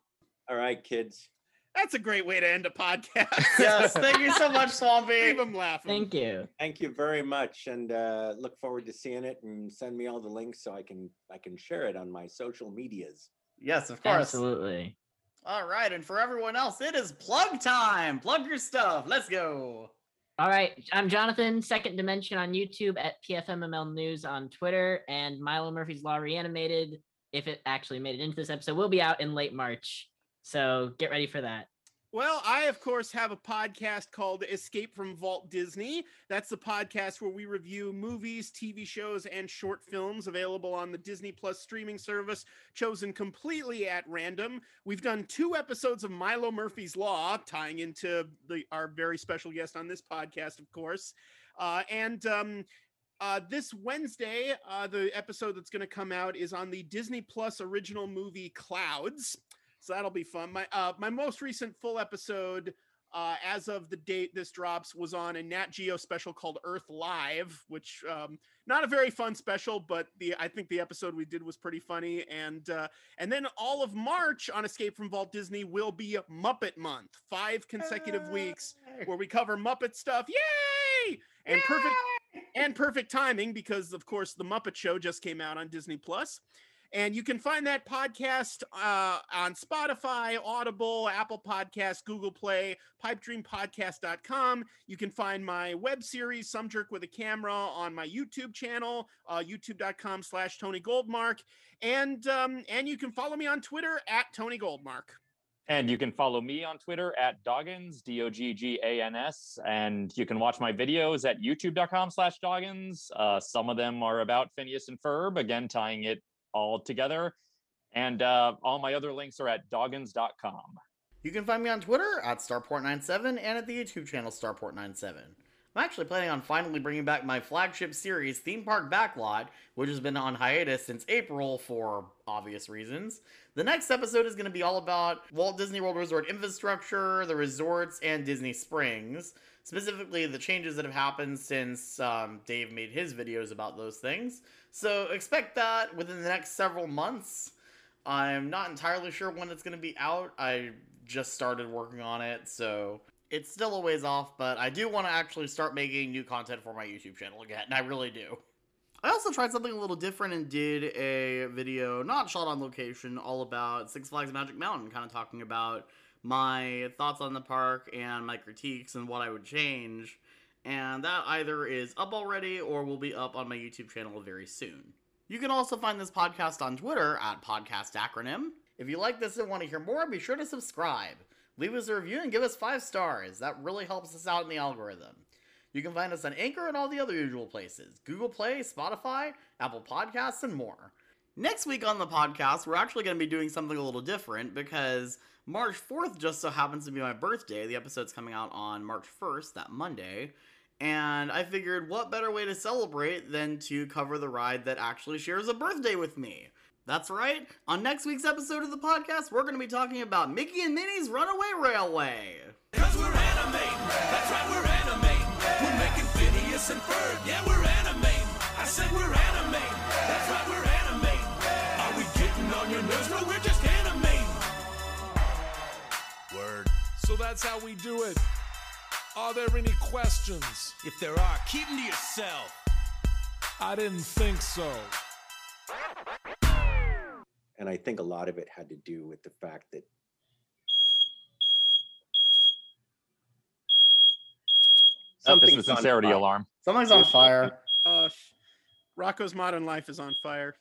All right, kids. That's a great way to end a podcast. Yes, thank you so much, Leave Swampy. them laughing. Thank you. Thank you very much, and uh, look forward to seeing it. And send me all the links so I can I can share it on my social medias. Yes, of course. Absolutely. All right, and for everyone else, it is plug time. Plug your stuff. Let's go. All right, I'm Jonathan, Second Dimension on YouTube at PFMML News on Twitter, and Milo Murphy's Law Reanimated, if it actually made it into this episode, will be out in late March. So get ready for that. Well, I, of course, have a podcast called Escape from Vault Disney. That's the podcast where we review movies, TV shows, and short films available on the Disney Plus streaming service, chosen completely at random. We've done two episodes of Milo Murphy's Law, tying into the, our very special guest on this podcast, of course. Uh, and um, uh, this Wednesday, uh, the episode that's going to come out is on the Disney Plus original movie Clouds. So that'll be fun. My uh, my most recent full episode, uh, as of the date this drops, was on a Nat Geo special called Earth Live, which um, not a very fun special, but the I think the episode we did was pretty funny. And uh, and then all of March on Escape from Vault Disney will be Muppet Month, five consecutive weeks where we cover Muppet stuff. Yay! And perfect and perfect timing because of course the Muppet Show just came out on Disney Plus. And you can find that podcast uh, on Spotify, Audible, Apple Podcasts, Google Play, pipedreampodcast.com. You can find my web series, Some Jerk with a Camera, on my YouTube channel, uh, youtube.com slash Tony Goldmark. And, um, and you can follow me on Twitter at Tony Goldmark. And you can follow me on Twitter at Doggans, D O G G A N S. And you can watch my videos at youtube.com slash Doggans. Uh, some of them are about Phineas and Ferb, again, tying it all together. And uh, all my other links are at doggans.com. You can find me on Twitter at Starport97 and at the YouTube channel Starport97. I'm actually planning on finally bringing back my flagship series, Theme Park Backlot, which has been on hiatus since April for obvious reasons. The next episode is going to be all about Walt Disney World Resort infrastructure, the resorts, and Disney Springs. Specifically, the changes that have happened since um, Dave made his videos about those things. So expect that within the next several months. I'm not entirely sure when it's going to be out. I just started working on it, so it's still a ways off, but I do want to actually start making new content for my YouTube channel again. I really do. I also tried something a little different and did a video, not shot on location, all about Six Flags Magic Mountain, kind of talking about my thoughts on the park and my critiques and what I would change. And that either is up already or will be up on my YouTube channel very soon. You can also find this podcast on Twitter at Podcast Acronym. If you like this and want to hear more, be sure to subscribe. Leave us a review and give us five stars. That really helps us out in the algorithm. You can find us on Anchor and all the other usual places Google Play, Spotify, Apple Podcasts, and more. Next week on the podcast, we're actually going to be doing something a little different because March 4th just so happens to be my birthday. The episode's coming out on March 1st, that Monday. And I figured what better way to celebrate than to cover the ride that actually shares a birthday with me. That's right. On next week's episode of the podcast, we're going to be talking about Mickey and Minnie's Runaway Railway. Cause we're. That's right, we're. We're making Phineas and Ferb. Yeah, we're. I said we're. So that's how we do it. Are there any questions? If there are, keep them to yourself. I didn't think so. And I think a lot of it had to do with the fact that Oh, this is something's the on sincerity fire. alarm. Something's on fire. Uh, Rocko's Modern Life is on fire.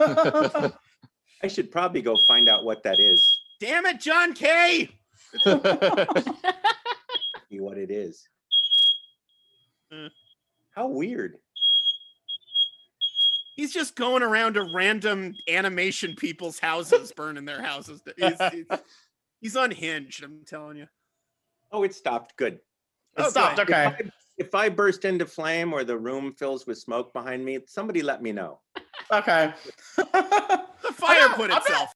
I should probably go find out what that is. Damn it, John K.! See what it is. Uh. How weird. He's just going around to random animation people's houses, burning their houses. He's, he's, he's unhinged, I'm telling you. Oh, it stopped. Good. It Oh, stopped. good. Okay. If I, if I burst into flame or the room fills with smoke behind me, somebody let me know. Okay. The fire not- put itself.